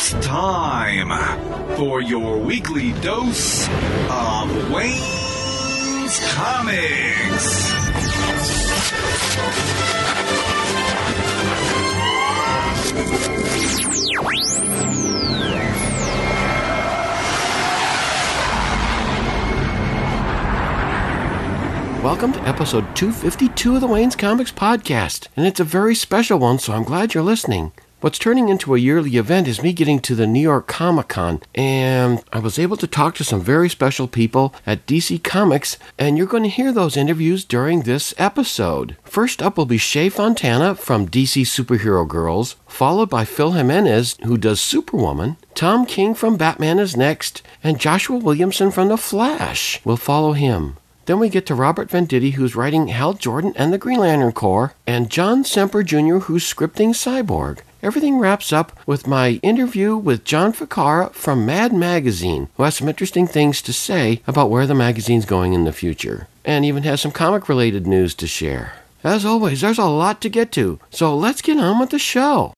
It's time for your weekly dose of Wayne's Comics. Welcome to episode 252 of the Wayne's Comics Podcast, and it's a very special one, so I'm glad you're listening. What's turning into a yearly event is me getting to the New York Comic Con, and I was able to talk to some very special people at DC Comics, and you're going to hear those interviews during this episode. First up will be Shea Fontana from DC Superhero Girls, followed by Phil Jimenez, who does Superwoman. Tom King from Batman is next, and Joshua Williamson from The Flash will follow him. Then we get to Robert Venditti, who's writing Hal Jordan and the Green Lantern Corps, and John Semper Jr., who's scripting Cyborg. Everything wraps up with my interview with John Ficarra from Mad Magazine, who has some interesting things to say about where the magazine's going in the future, and even has some comic related news to share. As always, there's a lot to get to, so let's get on with the show.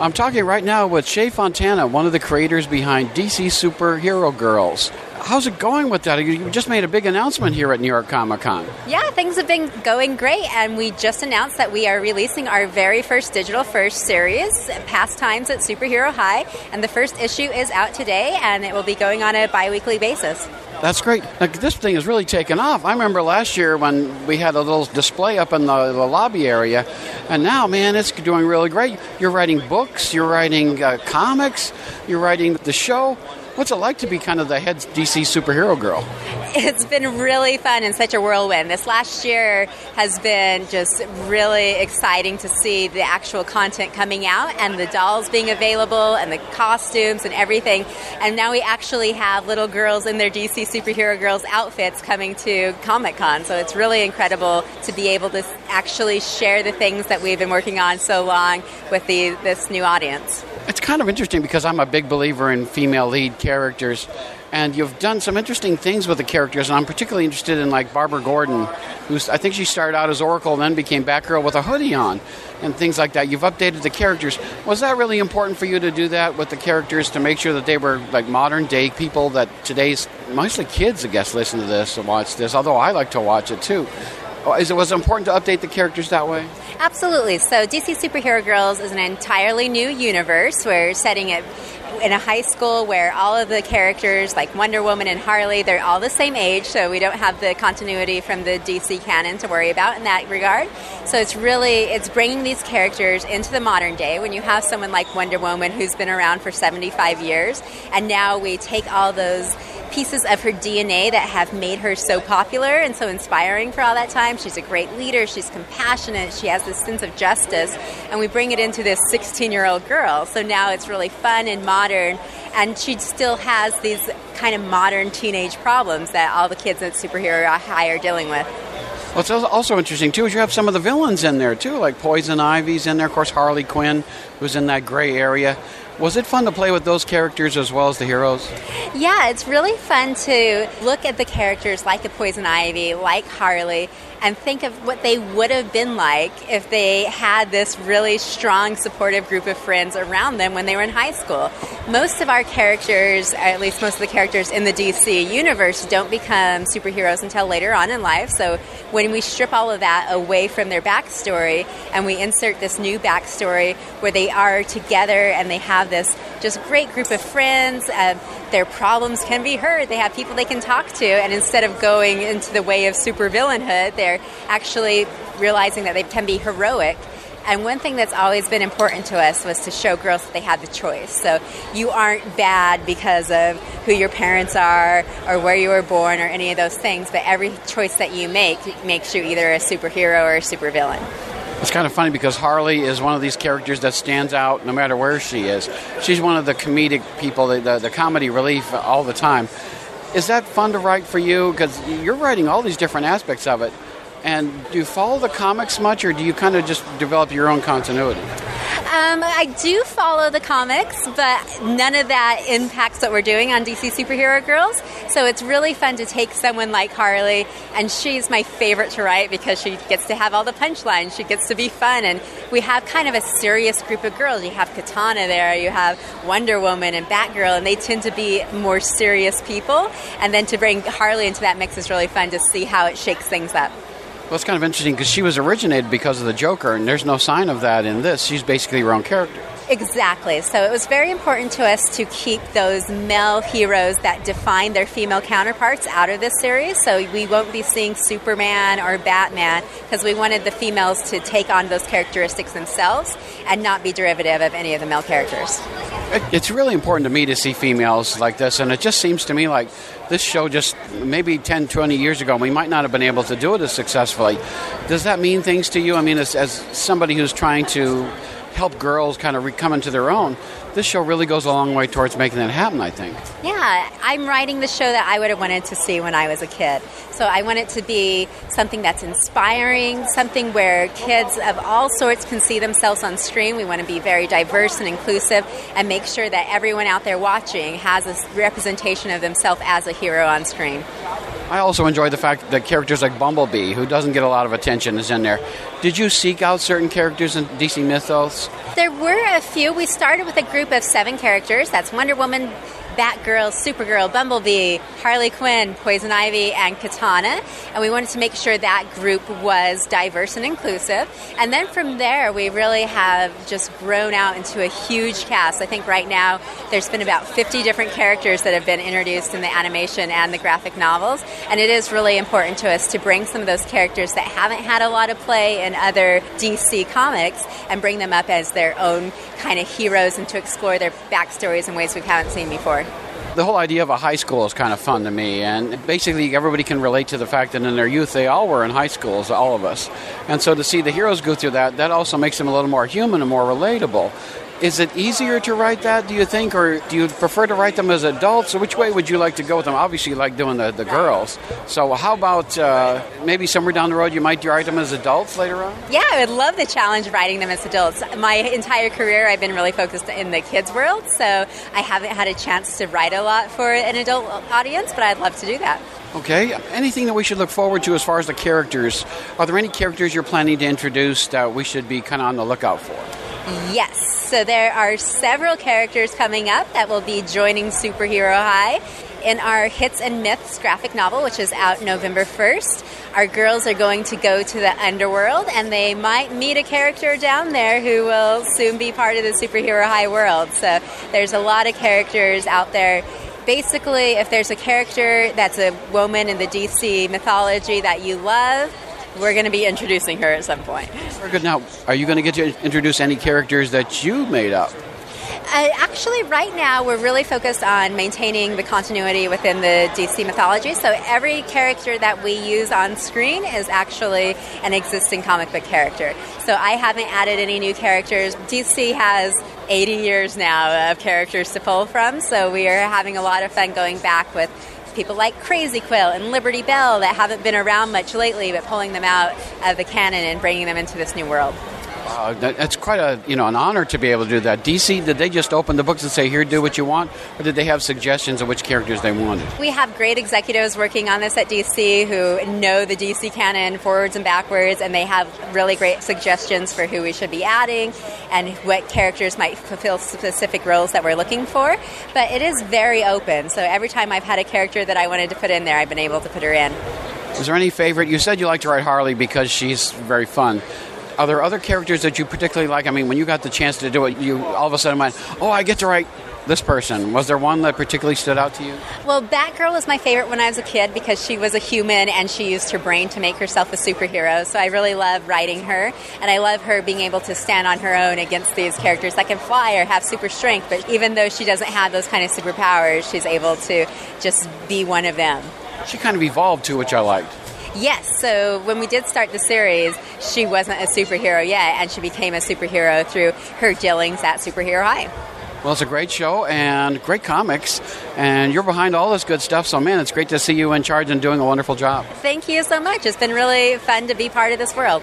I'm talking right now with Shea Fontana, one of the creators behind DC Superhero Girls. How's it going with that? You just made a big announcement here at New York Comic Con. Yeah, things have been going great, and we just announced that we are releasing our very first digital first series, Pastimes at Superhero High, and the first issue is out today, and it will be going on a bi weekly basis. That's great. Like, this thing has really taken off. I remember last year when we had a little display up in the, the lobby area, and now, man, it's doing really great. You're writing books, you're writing uh, comics, you're writing the show. What's it like to be kind of the head DC superhero girl? It's been really fun and such a whirlwind. This last year has been just really exciting to see the actual content coming out and the dolls being available and the costumes and everything. And now we actually have little girls in their DC superhero girls outfits coming to Comic Con. So it's really incredible to be able to actually share the things that we've been working on so long with the, this new audience. It's kind of interesting because I'm a big believer in female lead characters, and you've done some interesting things with the characters. And I'm particularly interested in like Barbara Gordon, who's I think she started out as Oracle, and then became Batgirl with a hoodie on, and things like that. You've updated the characters. Was that really important for you to do that with the characters to make sure that they were like modern day people that today's mostly kids, I guess, listen to this and watch this. Although I like to watch it too. Oh, Is it was it important to update the characters that way? Absolutely. So, DC Superhero Girls is an entirely new universe. We're setting it in a high school where all of the characters, like Wonder Woman and Harley, they're all the same age, so we don't have the continuity from the DC canon to worry about in that regard. So it's really it's bringing these characters into the modern day. When you have someone like Wonder Woman who's been around for 75 years, and now we take all those pieces of her DNA that have made her so popular and so inspiring for all that time. She's a great leader, she's compassionate, she has this sense of justice, and we bring it into this 16 year old girl. So now it's really fun and modern, and she still has these kind of modern teenage problems that all the kids at Superhero High are dealing with. What's al- also interesting too is you have some of the villains in there too, like Poison Ivy's in there, of course Harley Quinn, who's in that gray area. Was it fun to play with those characters as well as the heroes? Yeah, it's really fun to look at the characters like a Poison Ivy, like Harley, and think of what they would have been like if they had this really strong, supportive group of friends around them when they were in high school. Most of our characters, at least most of the characters in the DC universe, don't become superheroes until later on in life. So when we strip all of that away from their backstory and we insert this new backstory where they are together and they have this just great group of friends, uh, their problems can be heard. They have people they can talk to, and instead of going into the way of supervillainhood, they're actually realizing that they can be heroic. And one thing that's always been important to us was to show girls that they had the choice. So you aren't bad because of who your parents are or where you were born or any of those things, but every choice that you make makes you either a superhero or a supervillain. It's kind of funny because Harley is one of these characters that stands out no matter where she is. She's one of the comedic people, the, the, the comedy relief all the time. Is that fun to write for you? Because you're writing all these different aspects of it. And do you follow the comics much, or do you kind of just develop your own continuity? Um, I do follow the comics, but none of that impacts what we're doing on DC Superhero Girls. So it's really fun to take someone like Harley, and she's my favorite to write because she gets to have all the punchlines. She gets to be fun, and we have kind of a serious group of girls. You have Katana there, you have Wonder Woman and Batgirl, and they tend to be more serious people. And then to bring Harley into that mix is really fun to see how it shakes things up. Well, it's kind of interesting because she was originated because of the Joker, and there's no sign of that in this. She's basically her own character. Exactly. So it was very important to us to keep those male heroes that define their female counterparts out of this series. So we won't be seeing Superman or Batman because we wanted the females to take on those characteristics themselves and not be derivative of any of the male characters. It's really important to me to see females like this, and it just seems to me like this show just maybe 10, 20 years ago, we might not have been able to do it as successfully. Does that mean things to you? I mean, as, as somebody who's trying to help girls kind of come into their own, this show really goes a long way towards making that happen, I think. Yeah, I'm writing the show that I would have wanted to see when I was a kid. So I want it to be something that's inspiring, something where kids of all sorts can see themselves on screen. We want to be very diverse and inclusive and make sure that everyone out there watching has a representation of themselves as a hero on screen. I also enjoy the fact that characters like Bumblebee, who doesn't get a lot of attention, is in there. Did you seek out certain characters in DC Mythos? There were a few. We started with a group of seven characters. That's Wonder Woman, Batgirl, Supergirl, Bumblebee, Harley Quinn, Poison Ivy, and Katana. And we wanted to make sure that group was diverse and inclusive. And then from there, we really have just grown out into a huge cast. I think right now there's been about 50 different characters that have been introduced in the animation and the graphic novels. And it is really important to us to bring some of those characters that haven't had a lot of play in other DC comics and bring them up as their own kind of heroes and to explore their backstories in ways we haven't seen before. The whole idea of a high school is kind of fun to me, and basically everybody can relate to the fact that in their youth they all were in high schools, all of us. And so to see the heroes go through that, that also makes them a little more human and more relatable. Is it easier to write that, do you think, or do you prefer to write them as adults? Which way would you like to go with them? Obviously, you like doing the, the girls. So, how about uh, maybe somewhere down the road you might write them as adults later on? Yeah, I would love the challenge of writing them as adults. My entire career, I've been really focused in the kids' world, so I haven't had a chance to write a lot for an adult audience, but I'd love to do that. Okay. Anything that we should look forward to as far as the characters? Are there any characters you're planning to introduce that we should be kind of on the lookout for? Yes. So there are several characters coming up that will be joining Superhero High. In our Hits and Myths graphic novel, which is out November 1st, our girls are going to go to the underworld and they might meet a character down there who will soon be part of the Superhero High world. So there's a lot of characters out there. Basically, if there's a character that's a woman in the DC mythology that you love, we're going to be introducing her at some point. Very good. Now, are you going to get to introduce any characters that you made up? Uh, actually, right now we're really focused on maintaining the continuity within the DC mythology. So every character that we use on screen is actually an existing comic book character. So I haven't added any new characters. DC has 80 years now of characters to pull from, so we are having a lot of fun going back with people like Crazy Quilt and Liberty Bell that haven't been around much lately, but pulling them out of the canon and bringing them into this new world. Uh, that, that's quite a you know an honor to be able to do that. DC did they just open the books and say here do what you want, or did they have suggestions of which characters they wanted? We have great executives working on this at DC who know the DC canon forwards and backwards, and they have really great suggestions for who we should be adding and what characters might fulfill specific roles that we're looking for. But it is very open, so every time I've had a character that I wanted to put in there, I've been able to put her in. Is there any favorite? You said you like to write Harley because she's very fun. Are there other characters that you particularly like? I mean, when you got the chance to do it, you all of a sudden went, "Oh, I get to write this person." Was there one that particularly stood out to you? Well, Batgirl was my favorite when I was a kid because she was a human and she used her brain to make herself a superhero. So I really love writing her, and I love her being able to stand on her own against these characters that can fly or have super strength. But even though she doesn't have those kind of superpowers, she's able to just be one of them. She kind of evolved too, which I liked. Yes, so when we did start the series, she wasn't a superhero yet, and she became a superhero through her dealings at Superhero High. Well, it's a great show and great comics, and you're behind all this good stuff. So, man, it's great to see you in charge and doing a wonderful job. Thank you so much. It's been really fun to be part of this world.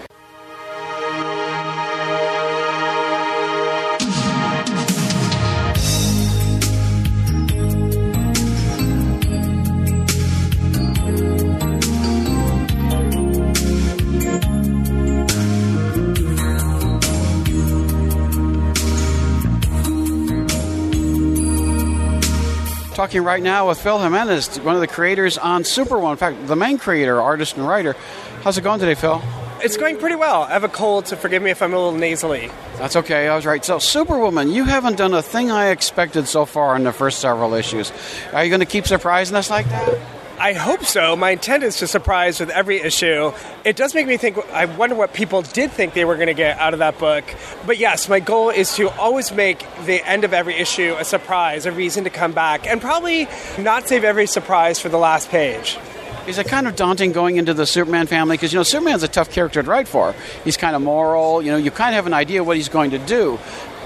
Talking right now with Phil Jimenez, one of the creators on Superwoman. In fact, the main creator, artist, and writer. How's it going today, Phil? It's going pretty well. I have a cold, so forgive me if I'm a little nasally. That's okay. I was right. So, Superwoman, you haven't done a thing I expected so far in the first several issues. Are you going to keep surprising us like that? I hope so. My intent is to surprise with every issue. It does make me think, I wonder what people did think they were going to get out of that book. But yes, my goal is to always make the end of every issue a surprise, a reason to come back, and probably not save every surprise for the last page. Is it kind of daunting going into the Superman family? Because, you know, Superman's a tough character to write for. He's kind of moral. You know, you kind of have an idea what he's going to do.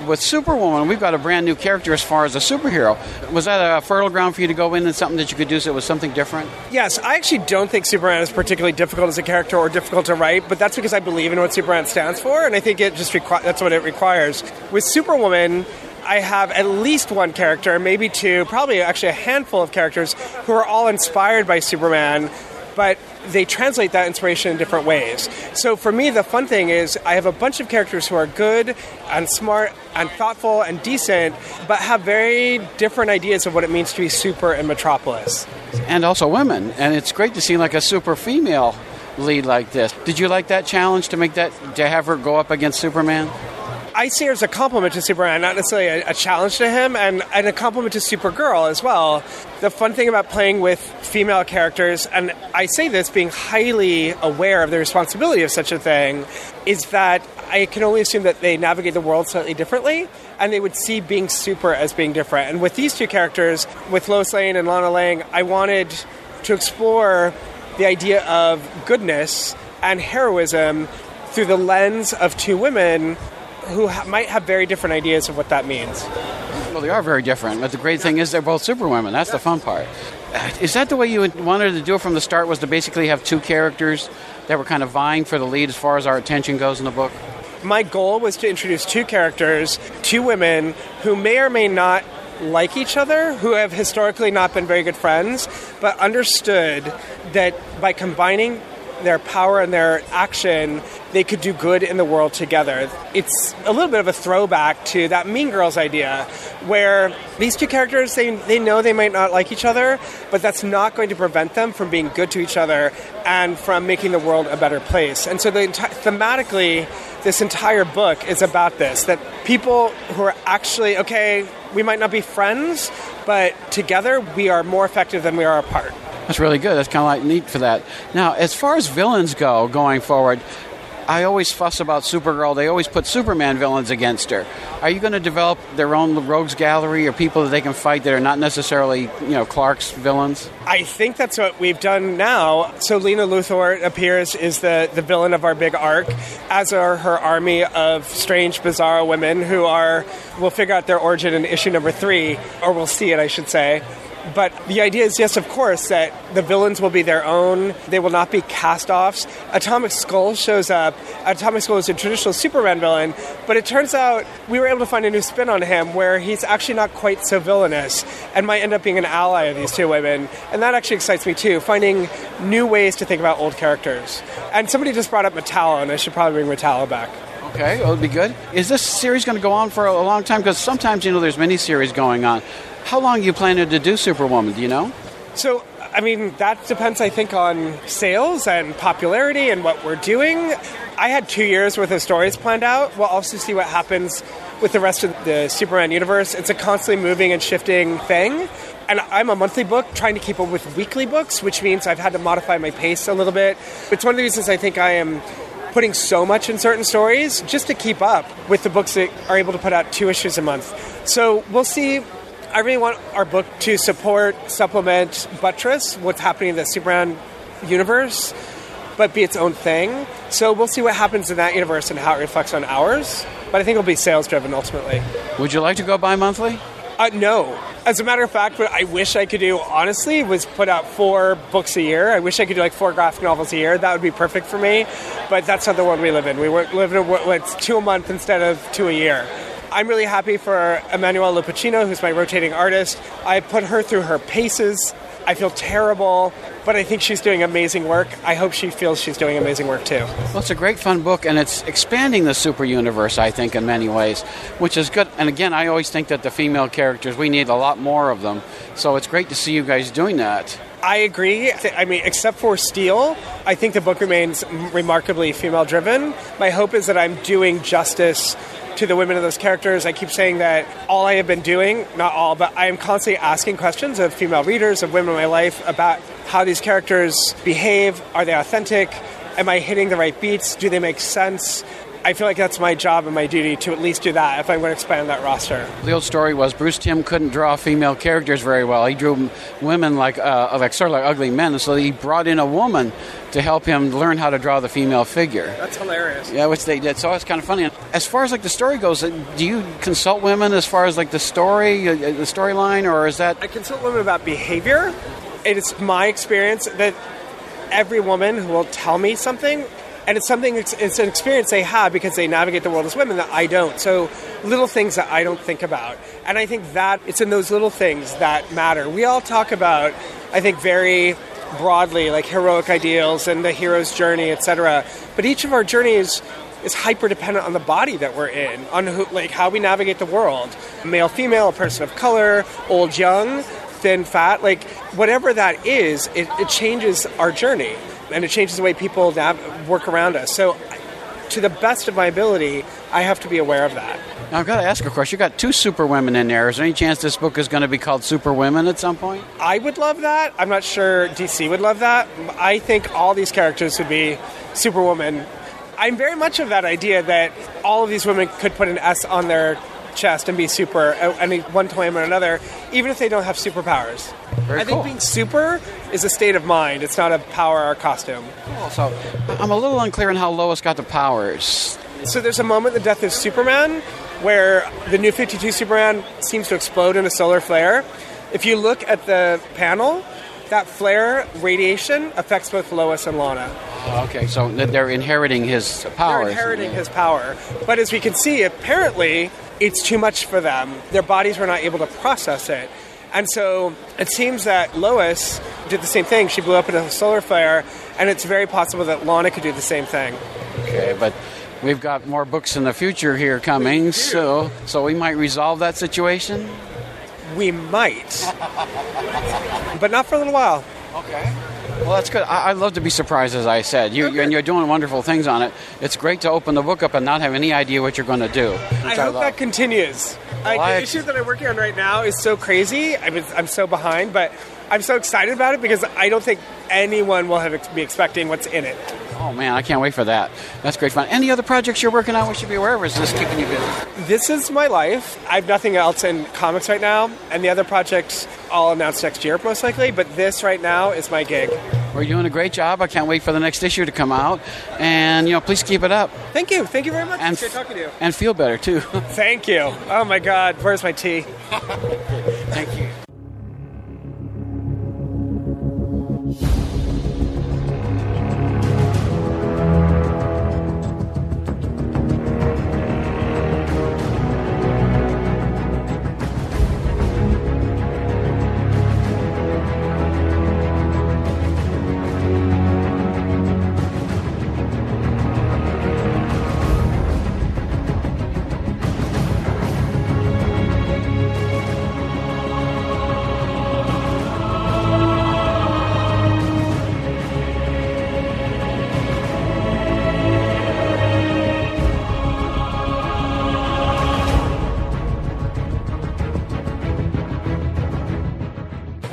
With Superwoman, we've got a brand new character as far as a superhero. Was that a fertile ground for you to go in and something that you could do so it was something different? Yes, I actually don't think Superman is particularly difficult as a character or difficult to write, but that's because I believe in what Superman stands for, and I think it just requi- that's what it requires. With Superwoman, I have at least one character, maybe two, probably actually a handful of characters who are all inspired by Superman, but they translate that inspiration in different ways. So for me, the fun thing is I have a bunch of characters who are good and smart and thoughtful and decent, but have very different ideas of what it means to be super in Metropolis. And also women. And it's great to see like a super female lead like this. Did you like that challenge to make that, to have her go up against Superman? I see her as a compliment to Superman, not necessarily a, a challenge to him, and, and a compliment to Supergirl as well. The fun thing about playing with female characters, and I say this being highly aware of the responsibility of such a thing, is that I can only assume that they navigate the world slightly differently, and they would see being super as being different. And with these two characters, with Lois Lane and Lana Lang, I wanted to explore the idea of goodness and heroism through the lens of two women who ha- might have very different ideas of what that means. Well, they are very different, but the great thing is they're both superwomen. That's the fun part. Uh, Is that the way you wanted to do it from the start? Was to basically have two characters that were kind of vying for the lead as far as our attention goes in the book? My goal was to introduce two characters, two women who may or may not like each other, who have historically not been very good friends, but understood that by combining their power and their action, they could do good in the world together. It's a little bit of a throwback to that Mean Girls idea, where these two characters, they, they know they might not like each other, but that's not going to prevent them from being good to each other and from making the world a better place. And so, the thematically, this entire book is about this that people who are actually, okay, we might not be friends, but together we are more effective than we are apart. That's really good. That's kind of like neat for that. Now, as far as villains go going forward, I always fuss about Supergirl. They always put Superman villains against her. Are you going to develop their own rogues gallery or people that they can fight that are not necessarily, you know, Clark's villains? I think that's what we've done now. So Lena Luthor appears is the, the villain of our big arc, as are her army of strange, bizarre women who are, we'll figure out their origin in issue number three, or we'll see it, I should say. But the idea is, yes, of course, that the villains will be their own. They will not be cast offs. Atomic Skull shows up. Atomic Skull is a traditional Superman villain, but it turns out we were able to find a new spin on him where he's actually not quite so villainous and might end up being an ally of these two women. And that actually excites me too, finding new ways to think about old characters. And somebody just brought up Metallo, and I should probably bring Metallo back. Okay, it'd be good. Is this series going to go on for a long time? Because sometimes, you know, there's many series going on. How long are you planning to do Superwoman? Do you know? So, I mean, that depends, I think, on sales and popularity and what we're doing. I had two years worth of stories planned out. We'll also see what happens with the rest of the Superman universe. It's a constantly moving and shifting thing. And I'm a monthly book trying to keep up with weekly books, which means I've had to modify my pace a little bit. It's one of the reasons I think I am putting so much in certain stories just to keep up with the books that are able to put out two issues a month. So we'll see. I really want our book to support, supplement, buttress what's happening in the Superman universe, but be its own thing. So we'll see what happens in that universe and how it reflects on ours. but I think it'll be sales driven ultimately. Would you like to go bi monthly? Uh, no. As a matter of fact, what I wish I could do, honestly, was put out four books a year. I wish I could do like four graphic novels a year. That would be perfect for me. But that's not the world we live in. We live in a world it's two a month instead of two a year. I'm really happy for Emanuela Lupacchino, who's my rotating artist. I put her through her paces. I feel terrible, but I think she's doing amazing work. I hope she feels she's doing amazing work too. Well, it's a great, fun book, and it's expanding the super universe, I think, in many ways, which is good. And again, I always think that the female characters, we need a lot more of them. So it's great to see you guys doing that. I agree. I mean, except for Steel, I think the book remains remarkably female driven. My hope is that I'm doing justice to the women of those characters. I keep saying that all I have been doing, not all, but I am constantly asking questions of female readers, of women in my life, about how these characters behave. Are they authentic? Am I hitting the right beats? Do they make sense? I feel like that's my job and my duty to at least do that if I'm going to expand that roster. The old story was Bruce Timm couldn't draw female characters very well. He drew women like, uh, like sort of like ugly men, so he brought in a woman to help him learn how to draw the female figure. That's hilarious. Yeah, which they did. So it's kind of funny. As far as like the story goes, uh, do you consult women as far as like the story, uh, the storyline, or is that I consult women about behavior. It is my experience that every woman who will tell me something, and it's something. It's, it's an experience they have because they navigate the world as women that I don't. So little things that I don't think about, and I think that it's in those little things that matter. We all talk about, I think, very broadly like heroic ideals and the hero's journey, etc. But each of our journeys is hyper dependent on the body that we're in, on who, like how we navigate the world. Male, female, a person of color, old, young, thin, fat, like whatever that is, it, it changes our journey and it changes the way people nav- work around us. So, to the best of my ability, I have to be aware of that. Now, I've got to ask a question. You got two super women in there. Is there any chance this book is going to be called Super Women at some point? I would love that. I'm not sure DC would love that. I think all these characters would be Superwoman. I'm very much of that idea that all of these women could put an S on their chest and be super at any one time or another, even if they don't have superpowers. Very I think cool. being super is a state of mind. It's not a power or costume. Cool. So I'm a little unclear on how Lois got the powers. So there's a moment in the death of Superman where the new 52 Superman seems to explode in a solar flare. If you look at the panel, that flare radiation affects both Lois and Lana. Okay, so they're inheriting his powers. They're inheriting his power. But as we can see, apparently it's too much for them. Their bodies were not able to process it. And so it seems that Lois did the same thing. She blew up in a solar flare, and it's very possible that Lana could do the same thing. Okay, but we've got more books in the future here coming, so so we might resolve that situation. We might. but not for a little while. Okay. Well, that's good. I, I love to be surprised, as I said. You, and you're doing wonderful things on it. It's great to open the book up and not have any idea what you're going to do. I hope love. that continues. I, Well, I- the issue that I'm working on right now is so crazy. I mean, I'm so behind, but I'm so excited about it because I don't think anyone will have ex- be expecting what's in it. Oh man, I can't wait for that. That's great fun. Any other projects you're working on we should be aware of? Or is this keeping you busy? This is my life. I have nothing else in comics right now, and the other projects I'll announce next year most likely. But this right now is my gig. We're doing a great job. I can't wait for the next issue to come out. And you know, please keep it up Thank you. Thank you very much. and it's great talking to you. and feel better too. Thank you. Oh my God, where's my tea? Thank you.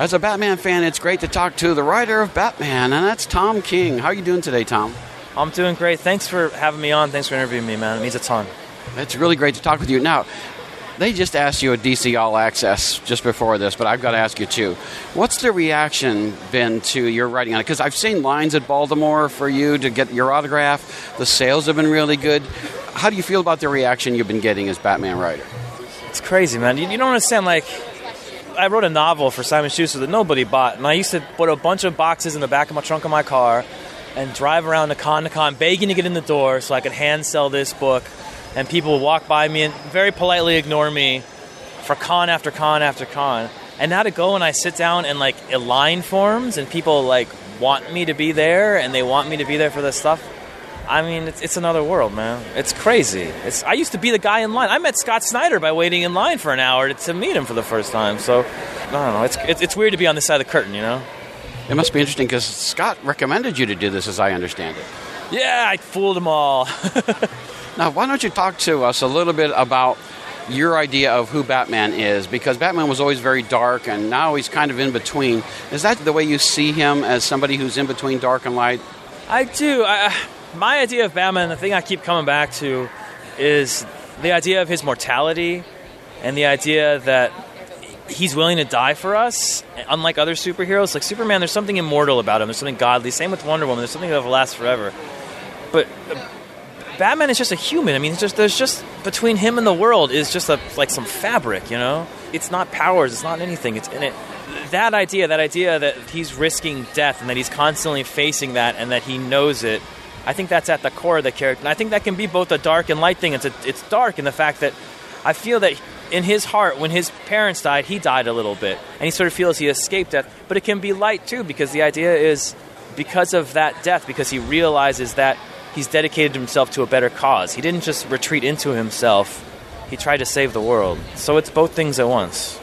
As a Batman fan, it's great to talk to the writer of Batman, and that's Tom King. How are you doing today, Tom? I'm doing great. Thanks for having me on. Thanks for interviewing me, man. It means a ton. It's really great to talk with you. Now, They just asked you a DC All Access just before this, but I've got to ask you too. What's the reaction been to your writing on it? Because I've seen lines at Baltimore for you to get your autograph. The sales have been really good. How do you feel about the reaction you've been getting as Batman writer? It's crazy, man. You, you don't understand. Like, I wrote a novel for Simon Schuster that nobody bought, and I used to put a bunch of boxes in the back of my trunk of my car and drive around the con to con, begging to get in the door so I could hand sell this book. And people would walk by me and very politely ignore me for con after con after con. And now to go and I sit down and like a line forms and people like want me to be there and they want me to be there for this stuff. I mean, it's, it's another world, man. It's crazy. It's, I used to be the guy in line. I met Scott Snyder by waiting in line for an hour to, to meet him for the first time. So, I don't know. It's, it's, it's weird to be on this side of the curtain, you know? It must be interesting because Scott recommended you to do this, as I understand it. Yeah, I fooled them all. Now, why don't you talk to us a little bit about your idea of who Batman is? Because Batman was always very dark, and now he's kind of in between. Is that the way you see him as somebody who's in between dark and light? I do. I, my idea of Batman, the thing I keep coming back to, is the idea of his mortality and the idea that he's willing to die for us, unlike other superheroes. Like Superman, there's something immortal about him. There's something godly. Same with Wonder Woman. There's something that will last forever. But uh, Batman is just a human. I mean, just there's just between him and the world is just a, like some fabric. You know, it's not powers. It's not anything. It's in it. That idea, that idea that he's risking death and that he's constantly facing that and that he knows it. I think that's at the core of the character. And I think that can be both a dark and light thing. It's a, it's dark in the fact that I feel that in his heart, when his parents died, he died a little bit, and he sort of feels he escaped death. But it can be light too, because the idea is because of that death, because he realizes that he's dedicated himself to a better cause. He didn't just retreat into himself; he tried to save the world. So it's both things at once.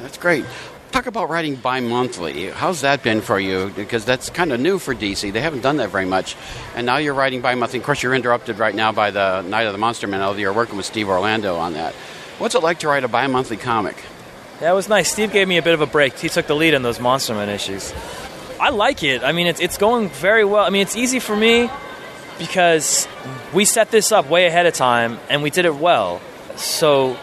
That's great. Talk about writing bi-monthly. How's that been for you? Because that's kind of new for DC. They haven't done that very much. And now you're writing bi-monthly. Of course, you're interrupted right now by the Night of the Monster Man, although you're working with Steve Orlando on that. What's it like to write a bi-monthly comic? Yeah, it was nice. Steve gave me a bit of a break. He took the lead on those Monster Man issues. I like it. I mean, it's, it's going very well. I mean, it's easy for me because we set this up way ahead of time and we did it well. So,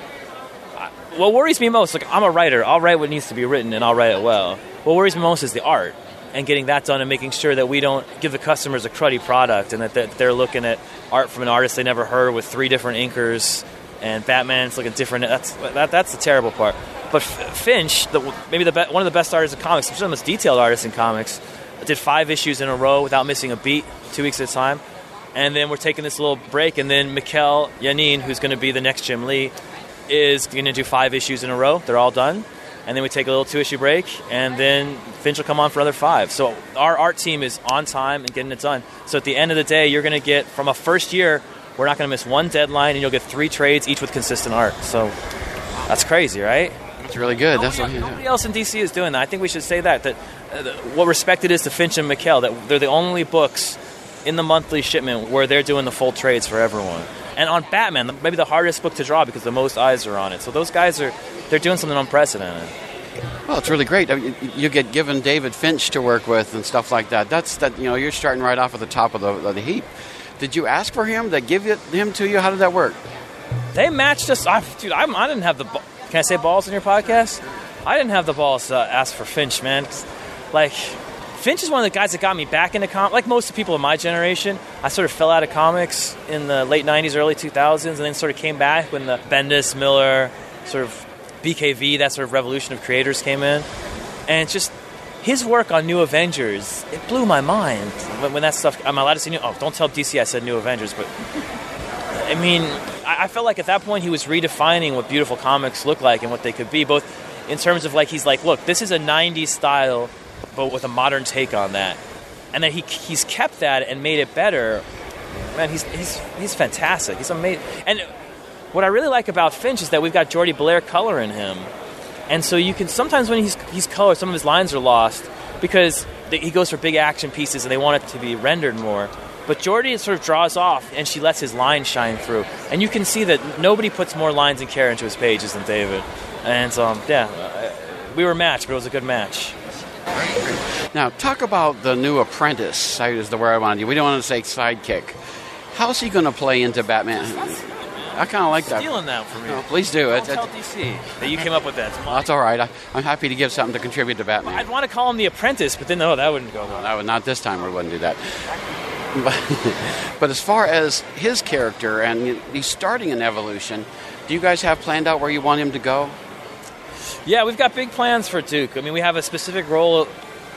what worries me most, like, I'm a writer. I'll write what needs to be written and I'll write it well. What worries me most is the art and getting that done and making sure that we don't give the customers a cruddy product and that they're looking at art from an artist they never heard with three different inkers and Batman's looking different. That's that, that's the terrible part. But Finch, the, maybe the be- one of the best artists in comics, one of the most detailed artists in comics, did five issues in a row without missing a beat, two weeks at a time. And then we're taking this little break, and then Mikel Janín, who's going to be the next Jim Lee, is going to do five issues in a row. They're all done. And then we take a little two issue break, and then Finch will come on for another five. So our art team is on time and getting it done. So at the end of the day, you're going to get, from a first year, we're not going to miss one deadline, and you'll get three trades, each with consistent art. So that's crazy, right? That's really good. That's what Nobody, nobody else in DC is doing that. I think we should say that. That uh, what respect it is to Finch and Mikel that they're the only books in the monthly shipment where they're doing the full trades for everyone. And on Batman, maybe the hardest book to draw because the most eyes are on it. So those guys are they're doing something unprecedented. Well, it's really great. I mean, you get given David Finch to work with and stuff like that. That's that. You know, you're starting right off at the top of the, of the heap. Did you ask for him? They give it, him to you? How did that work? They matched us. I, dude, I'm, I didn't have the. Can I say balls in your podcast? I didn't have the balls to ask for Finch, man. Like, Finch is one of the guys that got me back into comics. Like most of the people of my generation, I sort of fell out of comics in the late '90s, early 2000s, and then sort of came back when the Bendis, Miller, sort of BKV, that sort of revolution of creators came in, and just. His work on New Avengers, it blew my mind. When, when that stuff, I'm allowed to say New. Oh, don't tell DC I said New Avengers, but I mean, I, I felt like at that point he was redefining what beautiful comics look like and what they could be, both in terms of like he's like, look, this is a '90s style, but with a modern take on that, and then he he's kept that and made it better. Man, he's he's he's fantastic. He's amazing. And what I really like about Finch is that we've got Jordie Bellaire color in him, and so you can sometimes when he's he's colored, some of his lines are lost because he goes for big action pieces and they want it to be rendered more. But Jordie sort of draws off, and she lets his lines shine through, and you can see that nobody puts more lines and care into his pages than David. And um, yeah, uh, we were matched, but it was a good match. Now, talk about the new apprentice. Is the word I wanted you. We don't want to say sidekick. How's he going to play into Batman? I kind of like that. Stealing that from me. No, oh, please do. It- tell DC that you came up with that. That's all right. I, I'm happy to give something to contribute to Batman. I'd want to call him the Apprentice, but then no, that wouldn't go well. No, that would- not this time. We wouldn't do that. But, but as far as his character, and he's starting an evolution, do you guys have planned out where you want him to go? Yeah, we've got big plans for Duke. I mean, we have a specific role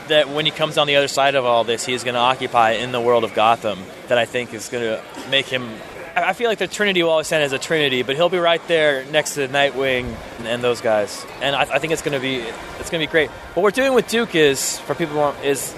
that when he comes on the other side of all this, he's going to occupy in the world of Gotham that I think is going to make him. I feel like the Trinity will always stand as a Trinity, but he'll be right there next to Nightwing and those guys, and I, I think it's going to be it's going to be great. What we're doing with Duke is for people is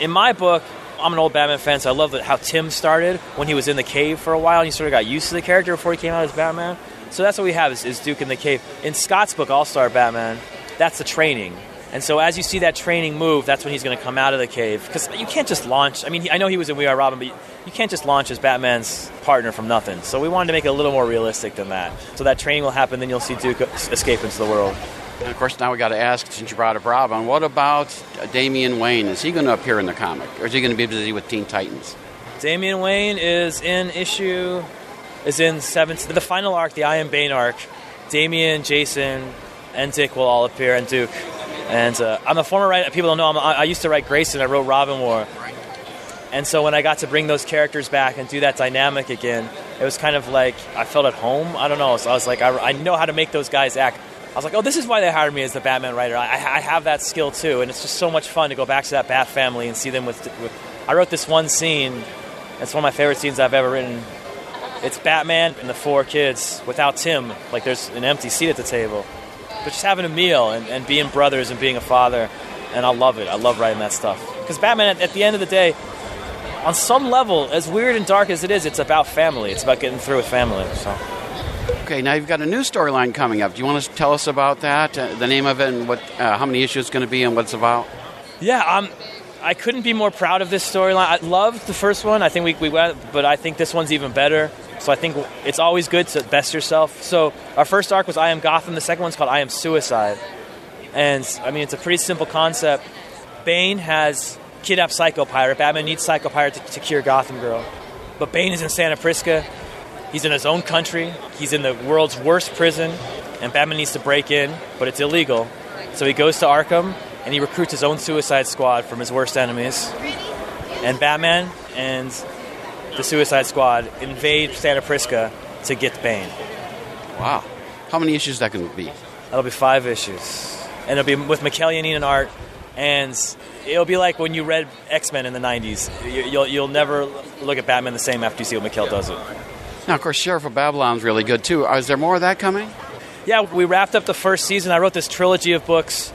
in my book. I'm an old Batman fan, so I love how Tim started when he was in the cave for a while, and he sort of got used to the character before he came out as Batman. So that's what we have is, is Duke in the cave. In Scott's book, All Star Batman, that's the training. And so as you see that training move, that's when he's going to come out of the cave. Because you can't just launch. I mean, he- I know he was in We Are Robin, but you, you can't just launch as Batman's partner from nothing. So we wanted to make it a little more realistic than that. So that training will happen, then you'll see Duke escape into the world. And of course, now we got to ask, since you brought up Robin, what about Damian Wayne? Is he going to appear in the comic, or is he going to be busy with Teen Titans? Damian Wayne is in issue, is in seventh, the final arc, the I Am Bane arc. Damian, Jason, and Dick will all appear, and Duke. And uh, I'm a former writer. People don't know. I'm, I I used to write Grayson. I wrote Robin War. And so when I got to bring those characters back and do that dynamic again, it was kind of like I felt at home. I don't know. So I was like, I, I know how to make those guys act. I was like, oh, this is why they hired me as the Batman writer. I, I have that skill too, and it's just so much fun to go back to that Bat family and see them with. with I wrote this one scene. It's one of my favorite scenes I've ever written. It's Batman and the four kids without Tim. Like there's an empty seat at the table, but just having a meal and, and being brothers and being a father. And I love it. I love writing that stuff because Batman, at, at the end of the day, on some level, as weird and dark as it is, it's about family. It's about getting through with family. So. Okay, now you've got a new storyline coming up. Do you want to tell us about that, uh, the name of it, and what, uh, how many issues it's going to be, and what it's about? Yeah, um, I couldn't be more proud of this storyline. I loved the first one. I think we, we went, but I think this one's even better. So I think it's always good to best yourself. So our first arc was I Am Gotham. The second one's called I Am Suicide. And I mean, it's a pretty simple concept. Bane has kidnapped Psycho Pirate. Batman needs Psycho Pirate to, to cure Gotham Girl. But Bane is in Santa Prisca. He's in his own country. He's in the world's worst prison. And Batman needs to break in, but it's illegal. So he goes to Arkham and he recruits his own suicide squad from his worst enemies. And Batman and the Suicide Squad invade Santa Prisca to get Bane. Wow. How many issues that can be? That'll be five issues. And it'll be with Mikel Janín and art. And it'll be like when you read X Men in the 90s. You- You'll, you'll never look at Batman the same after you see what Mikel does it. Now, of course, Sheriff of Babylon's really good too. Uh, Is there more of that coming? Yeah, we wrapped up the first season. I wrote this trilogy of books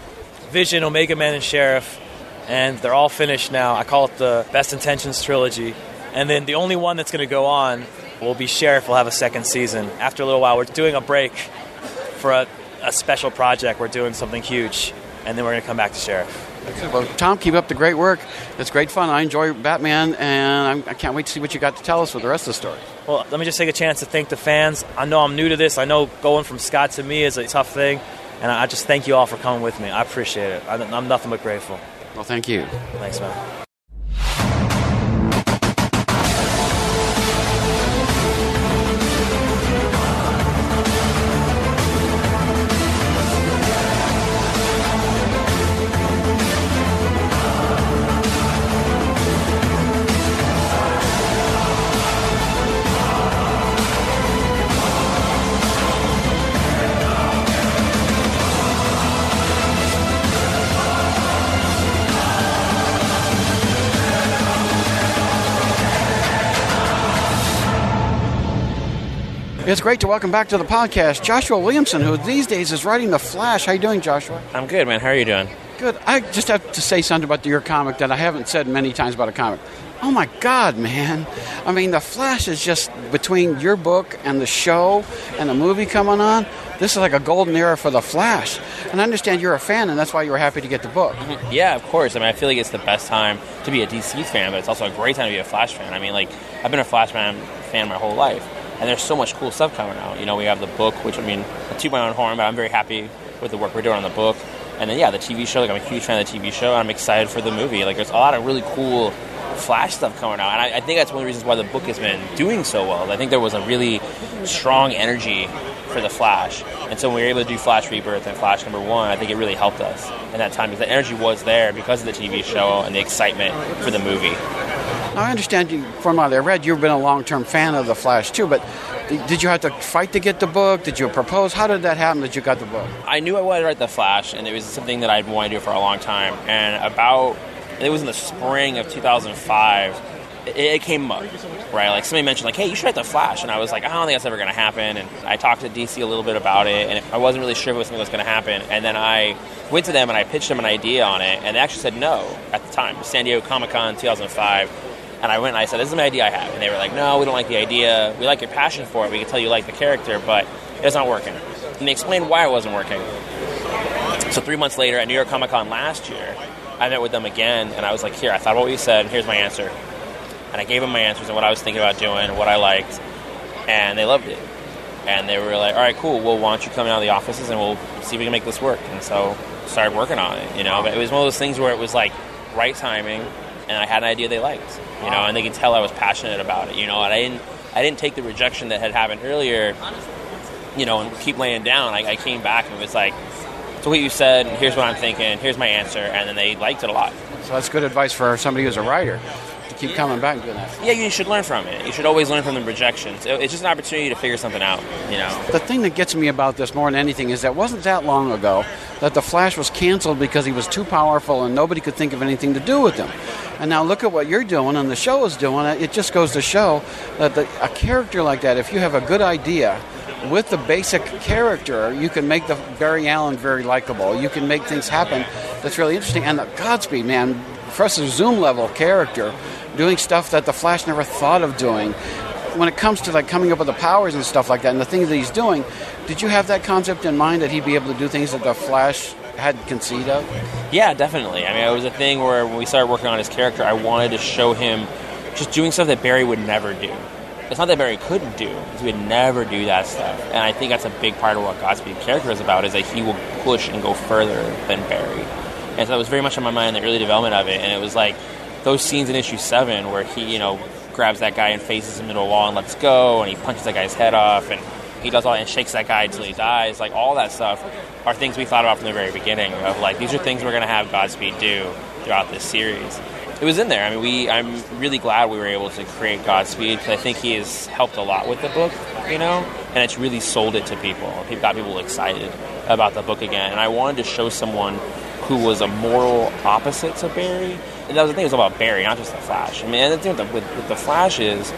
Vision, Omega Man, and Sheriff. And they're all finished now. I call it the Best Intentions trilogy. And then the only one that's going to go on will be Sheriff. We'll have a second season. After a little while, we're doing a break for a, a special project. We're doing something huge. And then we're going to come back to Sheriff. Well, Tom, keep up the great work. It's great fun. I enjoy Batman, and I'm, I can't wait to see what you got to tell us with the rest of the story. Well, let me just take a chance to thank the fans. I know I'm new to this. I know going from Scott to me is a tough thing. And I just thank you all for coming with me. I appreciate it. I- I'm nothing but grateful. Well, thank you. Thanks, man. It's great to welcome back to the podcast Joshua Williamson, who these days is writing The Flash. How you doing, Joshua? I'm good, man. How are you doing? Good. I just have to say something about your comic that I haven't said many times about a comic. Oh my God, man! I mean, The Flash is just between your book and the show and the movie coming on. This is like a golden era for The Flash. And I understand you're a fan, and that's why you were happy to get the book. Mm-hmm. Yeah, of course. I mean, I feel like it's the best time to be a DC fan, but it's also a great time to be a Flash fan. I mean, like, I've been a Flash fan, fan my whole life, and there's so much cool stuff coming out. You know, we have the book, which, I mean, toot my own horn, but I'm very happy with the work we're doing on the book. And then, yeah, the TV show, like, I'm a huge fan of the TV show, and I'm excited for the movie. Like, there's a lot of really cool Flash stuff coming out, and I, I think that's one of the reasons why the book has been doing so well. I think there was a really strong energy for the Flash, and so when we were able to do Flash Rebirth and Flash number one, I think it really helped us in that time because the energy was there because of the TV show and the excitement for the movie. Now, I understand you, from what I read, you've been a long-term fan of the Flash too. But did you have to fight to get the book? Did you propose? How did that happen that you got the book? I knew I wanted to write the Flash, and it was something that I'd wanted to do for a long time. And about it was in the spring of 2005. It, came up, right? Like somebody mentioned, like, "Hey, you should write the Flash," and I was like, "I don't think that's ever going to happen." And I talked to DC a little bit about it, and I wasn't really sure if it was something was going to happen. And then I went to them and I pitched them an idea on it, and they actually said no at the time. San Diego Comic Con 2005. And I went and I said, This is an idea I have. And they were like, No, we don't like the idea. We like your passion for it. We can tell you like the character, but it's not working. And they explained why it wasn't working. So three months later at New York Comic Con last year, I met with them again and I was like, Here, I thought about what you said, and here's my answer. And I gave them my answers and what I was thinking about doing, what I liked, and they loved it. And they were like, All right, cool, well, why don't you come out of the offices and we'll see if we can make this work. And so started working on it, you know. But it was one of those things where it was like right timing and I had an idea they liked, you know, and they could tell I was passionate about it, you know, and I didn't, I didn't take the rejection that had happened earlier, you know, and keep laying down. I, I came back and it was like, "So what you said. Here's what I'm thinking. Here's my answer," and then they liked it a lot. So that's good advice for somebody who's a writer to keep coming back and doing that. Yeah, you should learn from it. You should always learn from the rejections. It's just an opportunity to figure something out, you know. The thing that gets me about this more than anything is that it wasn't that long ago that the Flash was canceled because he was too powerful and nobody could think of anything to do with him. And now look at what you're doing and the show is doing. It just goes to show that the, a character like that, if you have a good idea with the basic character, you can make the Barry Allen very likable. You can make things happen that's really interesting. And the Godspeed, man, Professor Zoom level character doing stuff that the Flash never thought of doing when it comes to like coming up with the powers and stuff like that and the things that he's doing, did you have that concept in mind that he'd be able to do things that the Flash had conceived of? Yeah, definitely. I mean, it was a thing where when we started working on his character, I wanted to show him just doing stuff that Barry would never do. It's not that Barry couldn't do, he would never do that stuff. And I think that's a big part of what Godspeed's character is about, is that he will push and go further than Barry. And so that was very much on my mind in the early development of it. And it was like those scenes in issue seven where he, you know, grabs that guy and faces him into a wall and lets go, and he punches that guy's head off, and he does all and shakes that guy until he dies. Like all that stuff are things we thought about from the very beginning. Of like these are things we're to have Godspeed do throughout this series. It was in there. I mean, we. I'm really glad we were able to create Godspeed because I think he has helped a lot with the book, you know, and it's really sold it to people. It got people excited about the book again, and I wanted to show someone who was a moral opposite to Barry. And that was the thing. It was about Barry, not just the Flash. I mean, the thing with the, with, with the Flash is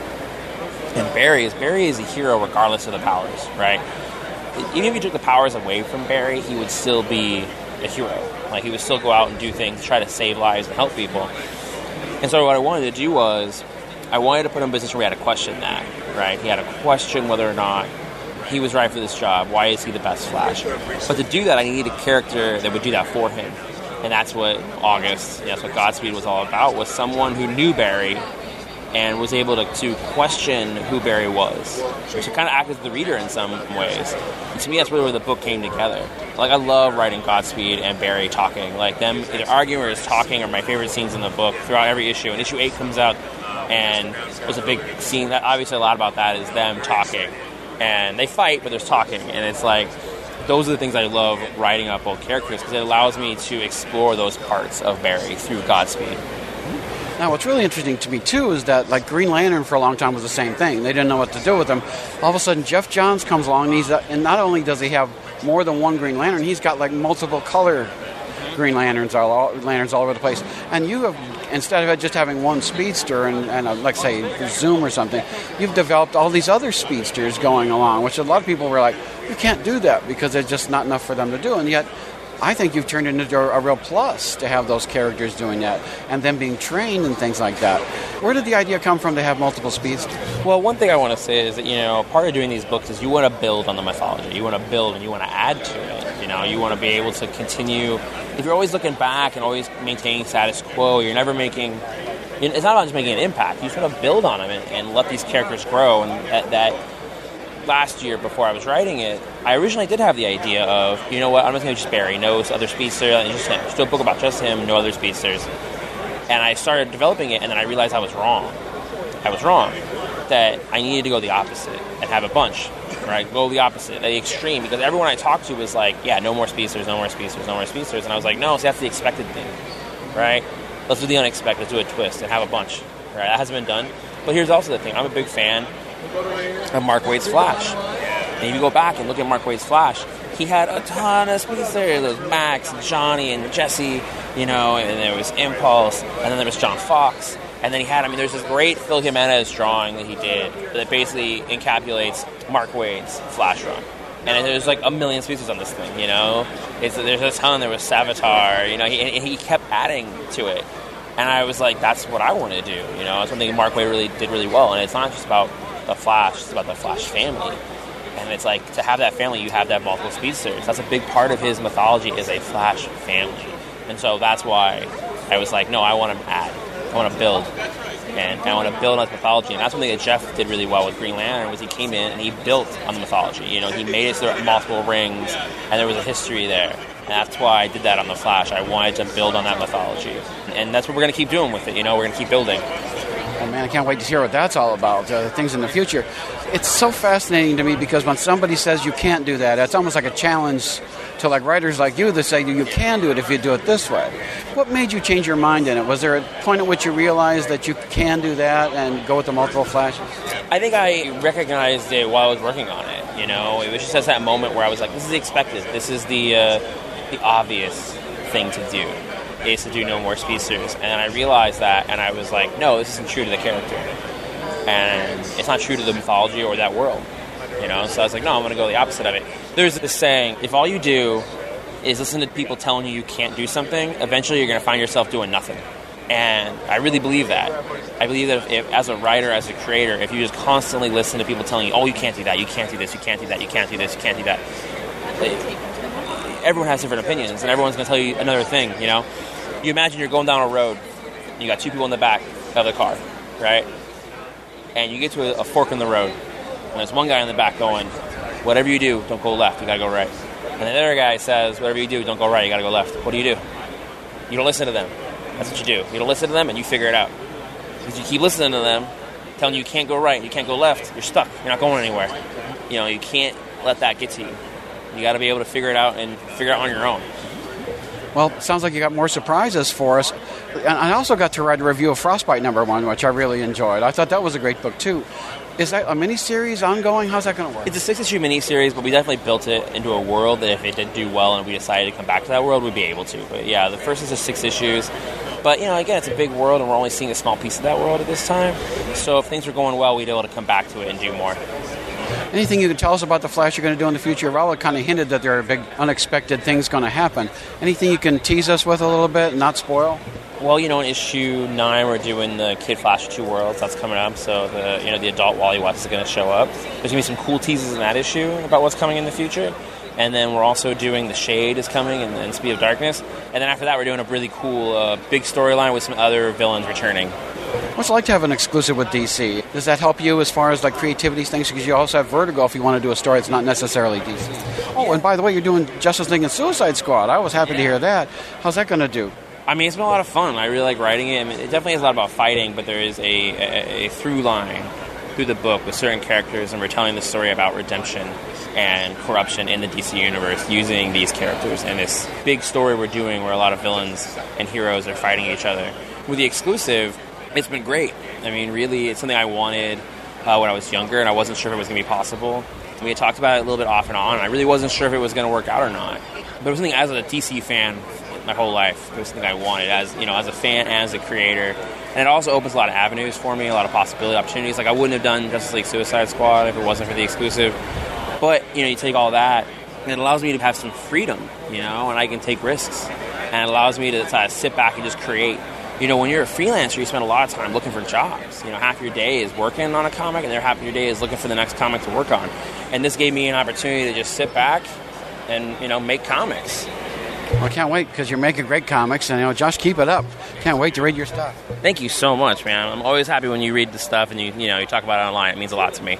and Barry is Barry is a hero regardless of the powers, right? Even if you took the powers away from Barry, he would still be a hero. Like he would still go out and do things, try to save lives and help people. And so what I wanted to do was I wanted to put him in a position where he had to question that, right? He had to question whether or not he was right for this job. Why is he the best Flash? But to do that, I needed a character that would do that for him. And that's what August, that's what Godspeed was all about, was someone who knew Barry and was able to, to question who Barry was, to kind of act as the reader in some ways. And to me, that's really where the book came together. Like, I love writing Godspeed and Barry talking. Like, them either arguing or just talking are my favorite scenes in the book throughout every issue. And issue 8 comes out, and there's a big scene that obviously a lot about that is them talking. And they fight, but there's talking. And it's like, those are the things I love writing up both characters because it allows me to explore those parts of Barry through Godspeed. Now, what's really interesting to me too is that like Green Lantern for a long time was the same thing. They didn't know what to do with him. All of a sudden, Geoff Johns comes along, and he's uh, and not only does he have more than one Green Lantern, he's got like multiple color Green Lanterns all, all lanterns all over the place. And you have instead of just having one speedster and, and a, like say Zoom or something, you've developed all these other speedsters going along, which a lot of people were like, you can't do that because there's just not enough for them to do. And yet, I think you've turned into a, real plus to have those characters doing that and them being trained and things like that. Where did the idea come from to have multiple speeds? Well, one thing I want to say is that you know part of doing these books is you want to build on the mythology. You want to build and you want to add to it. You know, you want to be able to continue. If you're always looking back and always maintaining status quo, you're never making. It's not about just making an impact. You sort of build on them and, and let these characters grow. And that, that last year, before I was writing it, I originally did have the idea of, you know what, I'm just going to just Barry, no other speedster, and just him. A book about just him, no other speedsters. And I started developing it, and then I realized I was wrong. I was wrong. That I needed to go the opposite and have a bunch, right? Go the opposite, the extreme, because everyone I talked to was like, yeah, no more speedsters, no more speedsters, no more speedsters. And I was like, no, see, that's the expected thing, right? Let's do the unexpected, let's do a twist and have a bunch, right? That hasn't been done. But here's also the thing I'm a big fan of Mark Waid's Flash. And if you go back and look at Mark Waid's Flash, he had a ton of speedsters. There There was Max and Johnny and Jesse, you know, and there was Impulse, and then there was John Fox. And then he had, I mean, there's this great Phil Jimenez drawing that he did that basically encapsulates Mark Waid's Flash run. And there's like a million species on this thing, you know? It's, there's a ton. There was Savitar, you know, he, and he kept adding to it. And I was like, that's what I want to do, you know? It's something Mark Waid really did really well. And it's not just about the Flash, it's about the Flash family. And it's like to have that family, you have that multiple speedsters. That's a big part of his mythology is a Flash family, and so that's why I was like, no, I want to add, I want to build, and I want to build on his mythology. And that's something that Jeff did really well with Green Lantern was he came in and he built on the mythology. You know, he made it there multiple rings, and there was a history there. And that's why I did that on the Flash. I wanted to build on that mythology, and that's what we're going to keep doing with it. You know, we're going to keep building. Oh man, I can't wait to hear what that's all about. Uh, things in the future. It's so fascinating to me because when somebody says you can't do that, it's almost like a challenge to like writers like you that say you can do it if you do it this way. What made you change your mind in it? Was there a point at which you realized that you can do that and go with the multiple flashes? I think I recognized it while I was working on it. You know, it was just at that moment where I was like, "This is expected. This is the uh, the obvious thing to do." Is to do no more speedsters, and I realized that, and I was like, "No, this isn't true to the character, and it's not true to the mythology or that world." You know, so I was like, "No, I'm going to go the opposite of it." There's this saying: if all you do is listen to people telling you you can't do something, eventually you're going to find yourself doing nothing. And I really believe that. I believe that if, if, as a writer, as a creator, if you just constantly listen to people telling you, "Oh, you can't do that. You can't do this. You can't do that. You can't do this. You can't do that," everyone has different opinions, and everyone's going to tell you another thing. You know, you imagine you're going down a road, you got two people in the back of the car, right? And you get to a, a fork in the road, and there's one guy in the back going, "Whatever you do, don't go left. You got to go right." And the other guy says, "Whatever you do, don't go right. You got to go left." What do you do? You don't listen to them. That's what you do. You don't listen to them, and you figure it out. Because you keep listening to them, telling you you can't go right you can't go left, you're stuck. You're not going anywhere. You know, you can't let that get to you. You got to be able to figure it out and figure it out on your own. Well, sounds like you got more surprises for us. And I also got to write a review of Frostbite number one, which I really enjoyed. I thought that was a great book, too. Is that a miniseries ongoing? How's that going to work? It's a six issue miniseries, but we definitely built it into a world that if it did do well and we decided to come back to that world, we'd be able to. But yeah, the first is just six issues. But you know, again, it's a big world, and we're only seeing a small piece of that world at this time. So if things were going well, we'd be able to come back to it and do more. Anything you can tell us about the Flash you're going to do in the future? Raul kind of hinted that there are big, unexpected things going to happen. Anything you can tease us with a little bit and not spoil? Well, you know, in issue nine, we're doing the Kid Flash Two Worlds. That's coming up. So the you know the adult Wally West is going to show up. There's going to be some cool teases in that issue about what's coming in the future. And then we're also doing the Shade is coming and, and Speed of Darkness. And then after that, we're doing a really cool uh, big storyline with some other villains returning. What's it like to have an exclusive with DC? Does that help you as far as like creativity things? Because you also have Vertigo if you want to do a story that's not necessarily DC. Oh, and by the way, you're doing Justice League and Suicide Squad. I was happy to hear that. How's that going to do? I mean, it's been a lot of fun. I really like writing it. I mean, it definitely is a lot about fighting, but there is a, a, a through line through the book with certain characters, and we're telling the story about redemption and corruption in the DC universe using these characters and this big story we're doing where a lot of villains and heroes are fighting each other. With the exclusive, it's been great. I mean, really, it's something I wanted uh, when I was younger, and I wasn't sure if it was going to be possible. We had talked about it a little bit off and on, and I really wasn't sure if it was going to work out or not. But it was something as a DC fan my whole life. It was something I wanted as you know, as a fan and as a creator. And it also opens a lot of avenues for me, a lot of possibility opportunities. Like I wouldn't have done Justice League Suicide Squad if it wasn't for the exclusive. But you know, you take all that, and it allows me to have some freedom, you know, and I can take risks, and it allows me to of sit back and just create. You know, when you're a freelancer, you spend a lot of time looking for jobs. You know, half your day is working on a comic, and the other half of your day is looking for the next comic to work on. And this gave me an opportunity to just sit back and you know make comics. Well, I can't wait because you're making great comics, and you know, Josh, keep it up. Can't wait to read your stuff. Thank you so much, man. I'm always happy when you read the stuff and you you know you talk about it online. It means a lot to me.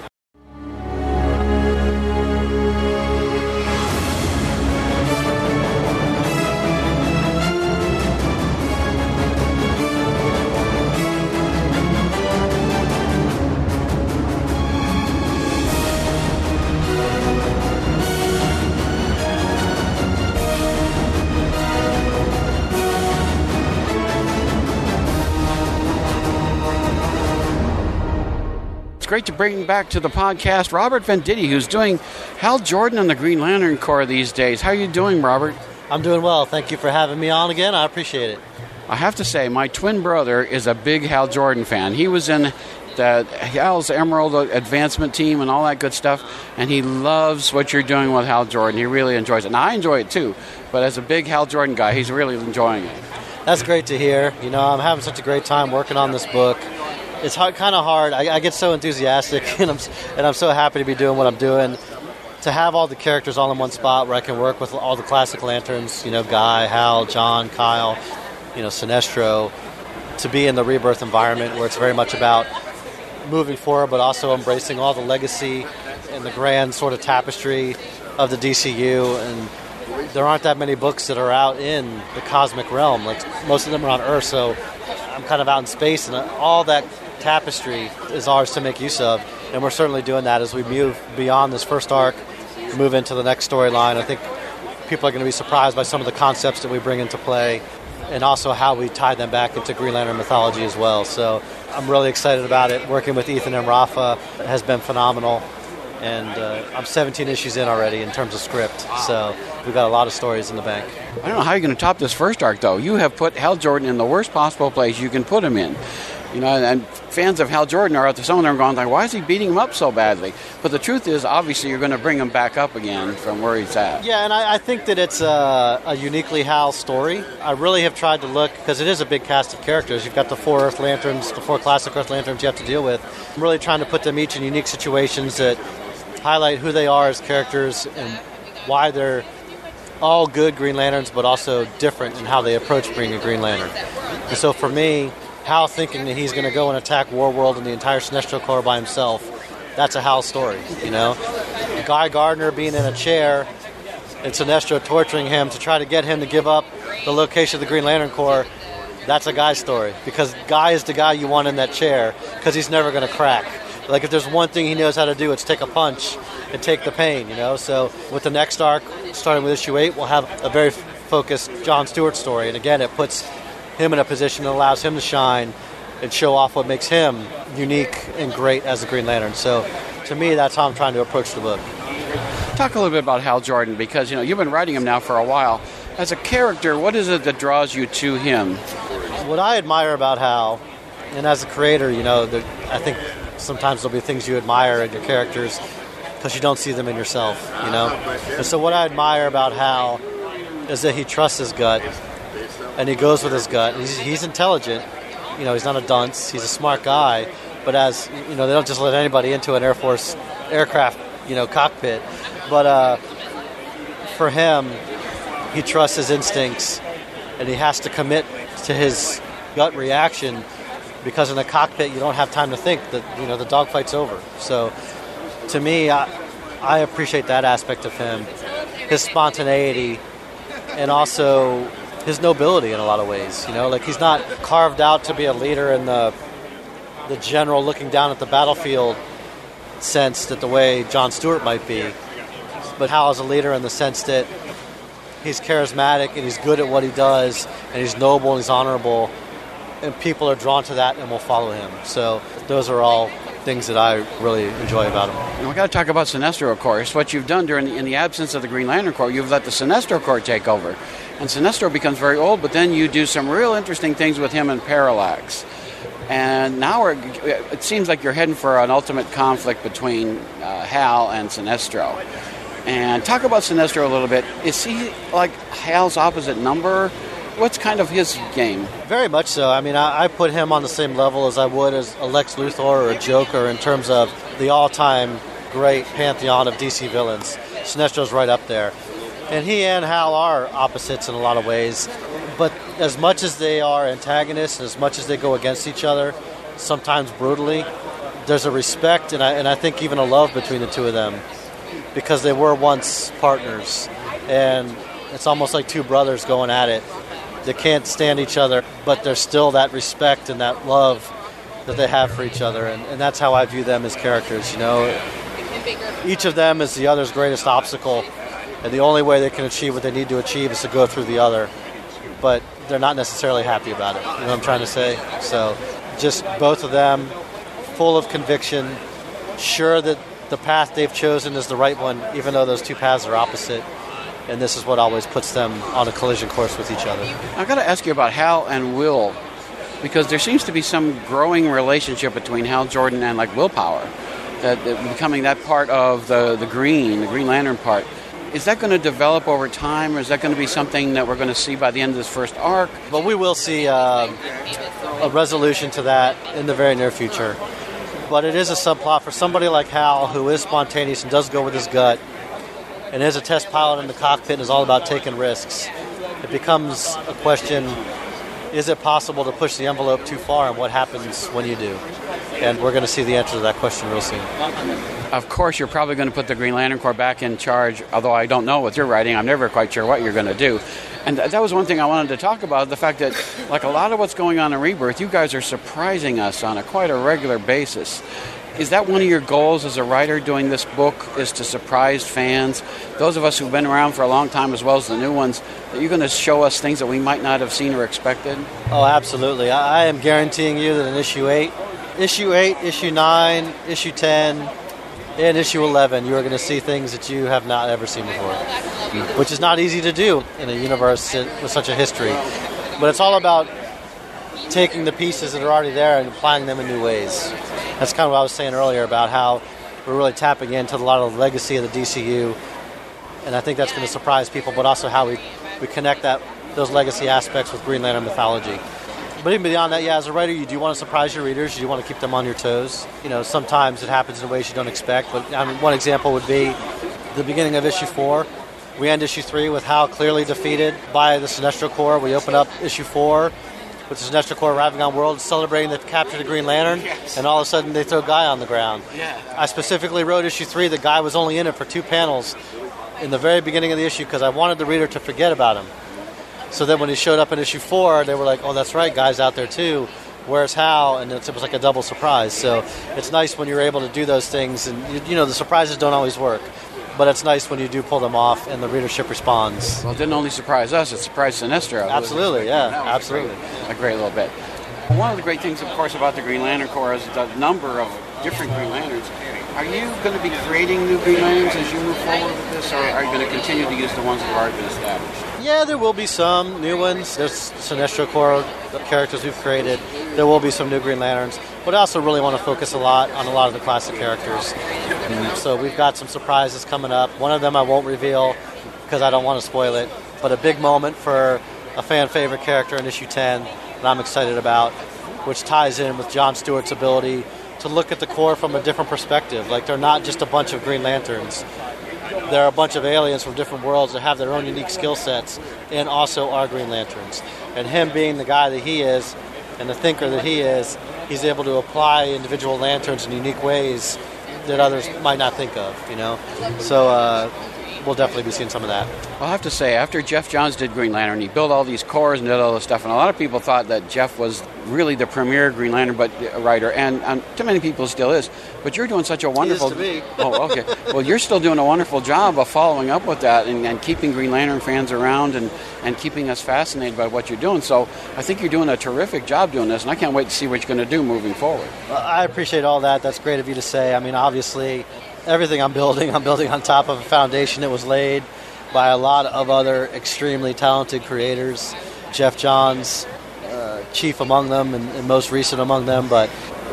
Great to bring back to the podcast Robert Venditti, who's doing Hal Jordan on the Green Lantern Corps these days. How are you doing, Robert? I'm doing well. Thank you for having me on again. I appreciate it. I have to say, my twin brother is a big Hal Jordan fan. He was in the Hal's Emerald advancement team and all that good stuff, and he loves what you're doing with Hal Jordan. He really enjoys it. And I enjoy it too, but as a big Hal Jordan guy, he's really enjoying it. That's great to hear. You know, I'm having such a great time working on this book. It's hard, kind of hard. I, I get so enthusiastic, and I'm and I'm so happy to be doing what I'm doing. To have all the characters all in one spot where I can work with all the classic lanterns, you know, Guy, Hal, John, Kyle, you know, Sinestro, to be in the rebirth environment where it's very much about moving forward, but also embracing all the legacy and the grand sort of tapestry of the DCU. And there aren't that many books that are out in the cosmic realm. Like most of them are on Earth, so I'm kind of out in space, and all that tapestry is ours to make use of. And we're certainly doing that as we move beyond this first arc, move into the next storyline. I think people are going to be surprised by some of the concepts that we bring into play and also how we tie them back into Green Lantern mythology as well. So I'm really excited about it. Working with Ethan and Rafa has been phenomenal. And uh, I'm 17 issues in already in terms of script. So we've got a lot of stories in the bank. I don't know how you're going to top this first arc, though. You have put Hal Jordan in the worst possible place you can put him in. You know, and fans of Hal Jordan are out there. Some of them are going like, "Why is he beating him up so badly?" But the truth is, obviously, you're going to bring him back up again from where he's at. Yeah, and I, I think that it's a, a uniquely Hal story. I really have tried to look because it is a big cast of characters. You've got the four Earth Lanterns, the four classic Earth Lanterns you have to deal with. I'm really trying to put them each in unique situations that highlight who they are as characters and why they're all good Green Lanterns, but also different in how they approach being a Green Lantern. And so for me, Hal thinking that he's going to go and attack Warworld and the entire Sinestro Corps by himself, that's a Hal story, you know? Guy Gardner being in a chair and Sinestro torturing him to try to get him to give up the location of the Green Lantern Corps, that's a Guy story. Because Guy is the guy you want in that chair because he's never going to crack. Like if there's one thing he knows how to do, it's take a punch and take the pain, you know? So with the next arc, starting with issue 8, we'll have a very focused John Stewart story. And again, it puts him in a position that allows him to shine and show off what makes him unique and great as a Green Lantern. So to me, that's how I'm trying to approach the book. Talk a little bit about Hal Jordan because you know you've been writing him now for a while. As a character, what is it that draws you to him? What I admire about Hal, and as a creator, you know, there, I think sometimes there'll be things you admire in your characters because you don't see them in yourself, you know? And so what I admire about Hal is that he trusts his gut and he goes with his gut. He's, he's intelligent. You know, he's not a dunce. He's a smart guy. But as you know, they don't just let anybody into an Air Force aircraft, you know, cockpit. But uh, for him, he trusts his instincts, and he has to commit to his gut reaction because in the cockpit you don't have time to think. That you know the dogfight's over. So, to me, I, I appreciate that aspect of him, his spontaneity, and also his nobility in a lot of ways. You know, like he's not carved out to be a leader in the the general looking down at the battlefield sense that the way John Stewart might be. But Hal is a leader in the sense that he's charismatic and he's good at what he does and he's noble and he's honorable and people are drawn to that and will follow him. So those are all things that I really enjoy about him. And we got to talk about Sinestro, of course. What you've done during the, in the absence of the Green Lantern Corps, you've let the Sinestro Corps take over, and Sinestro becomes very old. But then you do some real interesting things with him and Parallax. And now it seems like you're heading for an ultimate conflict between uh, Hal and Sinestro. And talk about Sinestro a little bit. Is he like Hal's opposite number? What's kind of his game? Very much so. I mean, I, I put him on the same level as I would as a Lex Luthor or a Joker in terms of the all-time great pantheon of DC villains. Sinestro's right up there. And he and Hal are opposites in a lot of ways. But as much as they are antagonists, and as much as they go against each other, sometimes brutally, there's a respect and I, and I think even a love between the two of them because they were once partners. And it's almost like two brothers going at it. They can't stand each other, but there's still that respect and that love that they have for each other. And, and that's how I view them as characters, you know. Each of them is the other's greatest obstacle, and the only way they can achieve what they need to achieve is to go through the other. But they're not necessarily happy about it. You know what I'm trying to say? So just both of them full of conviction, sure that the path they've chosen is the right one, even though those two paths are opposite. And this is what always puts them on a collision course with each other. I've got to ask you about Hal and Will, because there seems to be some growing relationship between Hal Jordan and like Willpower, that, that becoming that part of the the Green, the Green Lantern part. Is that going to develop over time, or is that going to be something that we're going to see by the end of this first arc? But we will see um a resolution to that in the very near future. But it is a subplot for somebody like Hal, who is spontaneous and does go with his gut, and is a test pilot in the cockpit and is all about taking risks. It becomes a question is it possible to push the envelope too far, and what happens when you do? And we're going to see the answer to that question real soon. Of course, you're probably going to put the Green Lantern Corps back in charge, although I don't know what you're writing. I'm never quite sure what you're going to do. And th- that was one thing I wanted to talk about the fact that, like a lot of what's going on in Rebirth, you guys are surprising us on a quite a regular basis. Is that one of your goals as a writer doing this book? Is to surprise fans, those of us who've been around for a long time as well as the new ones, you're going to show us things that we might not have seen or expected? Oh, absolutely. I, I am guaranteeing you that in issue 8, issue 8, issue 9, issue 10, and issue 11, you are going to see things that you have not ever seen before, which is not easy to do in a universe with such a history. But it's all about taking the pieces that are already there and applying them in new ways. That's kind of what I was saying earlier about how we're really tapping into a lot of the legacy of the DCU, and I think that's going to surprise people, but also how we, we connect that those legacy aspects with Green Lantern mythology. But even beyond that, yeah, as a writer, you do want to surprise your readers. You do want to keep them on your toes. You know, sometimes it happens in ways you don't expect. But I mean, one example would be the beginning of issue four. We end issue three with Hal clearly defeated by the Sinestro Corps. We open up issue four with the Sinestro Corps arriving on World, celebrating the capture of the Green Lantern, and all of a sudden they throw Guy on the ground. I specifically wrote issue three. The guy was only in it for two panels in the very beginning of the issue because I wanted the reader to forget about him. So then when he showed up in issue four, they were like, "Oh, that's right, guys out there too. Where's Hal?" And it was like a double surprise. So it's nice when you're able to do those things, and you, you know the surprises don't always work, but it's nice when you do pull them off and the readership responds. Well, it didn't only surprise us; it surprised Sinestro. Absolutely, yeah, absolutely. great. a great little bit. One of the great things, of course, about the Green Lantern Corps is the number of different Green Lanterns. Are you going to be creating new Green Lanterns as you move forward with this, or are you going to continue to use the ones that have already been established? Yeah, there will be some new ones. There's Sinestro Corps characters we've created. There will be some new Green Lanterns, but I also really want to focus a lot on a lot of the classic characters. So we've got some surprises coming up. One of them I won't reveal because I don't want to spoil it, but a big moment for a fan favorite character in issue 10 that I'm excited about, which ties in with John Stewart's ability to look at the Corps from a different perspective. Like they're not just a bunch of Green Lanterns there are a bunch of aliens from different worlds that have their own unique skill sets and also are Green Lanterns. And him being the guy that he is and the thinker that he is, he's able to apply individual lanterns in unique ways that others might not think of, you know? So uh, we'll definitely be seeing some of that. I'll have to say, after Geoff Johns did Green Lantern, he built all these corps and did all this stuff, and a lot of people thought that Jeff was really the premier Green Lantern but uh, writer, and, and to many people still is. But you're doing such a wonderful. to me. oh, okay. Well, you're still doing a wonderful job of following up with that and, and keeping Green Lantern fans around and, and keeping us fascinated by what you're doing. So I think you're doing a terrific job doing this, and I can't wait to see what you're going to do moving forward. Well, I appreciate all that. That's great of you to say. I mean, obviously, everything I'm building, I'm building on top of a foundation that was laid by a lot of other extremely talented creators. Geoff Johns, uh, chief among them, and, and most recent among them, but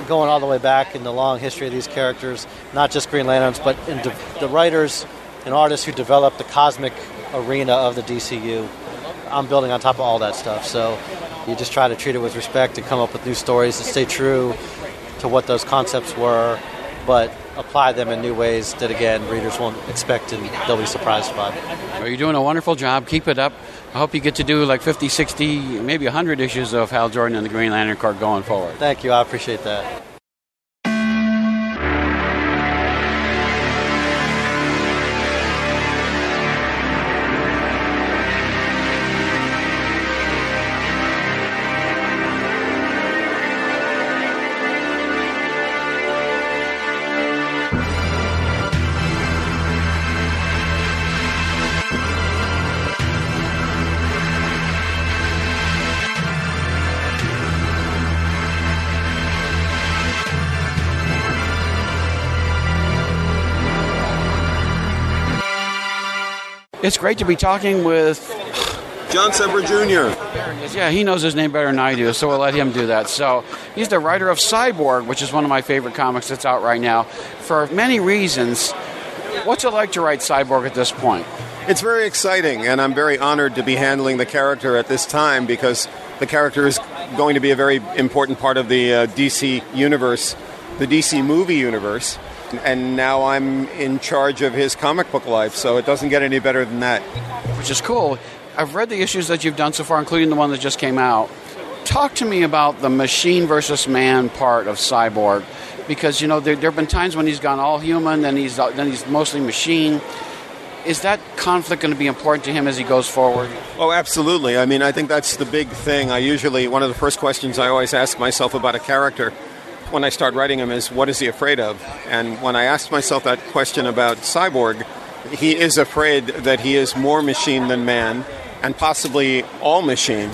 going all the way back in the long history of these characters, not just Green Lanterns, but in de- the writers and artists who developed the cosmic arena of the DCU. I'm building on top of all that stuff. So you just try to treat it with respect and come up with new stories and stay true to what those concepts were, but apply them in new ways that, again, readers won't expect and they'll be surprised by. Well, you're doing a wonderful job. Keep it up. I hope you get to do like 50, 60, maybe 100 issues of Hal Jordan and the Green Lantern Corps going forward. Thank you. I appreciate that. It's great to be talking with. John Semper Jr. Yeah, he knows his name better than I do, so we'll let him do that. So he's the writer of Cyborg, which is one of my favorite comics that's out right now, for many reasons. What's it like to write Cyborg at this point? It's very exciting, and I'm very honored to be handling the character at this time because the character is going to be a very important part of the uh, DC universe, the DC movie universe. And now I'm in charge of his comic book life, so it doesn't get any better than that. which is cool. I've read the issues that you've done so far, including the one that just came out. Talk to me about the machine versus man part of Cyborg, because you know there, there have been times when he's gone all human, then he's then he's mostly machine. Is that conflict going to be important to him as he goes forward? Oh, absolutely. I mean, I think that's the big thing. I usually, one of the first questions I always ask myself about a character when I start writing him is, what is he afraid of? And when I asked myself that question about Cyborg, he is afraid that he is more machine than man, and possibly all machine.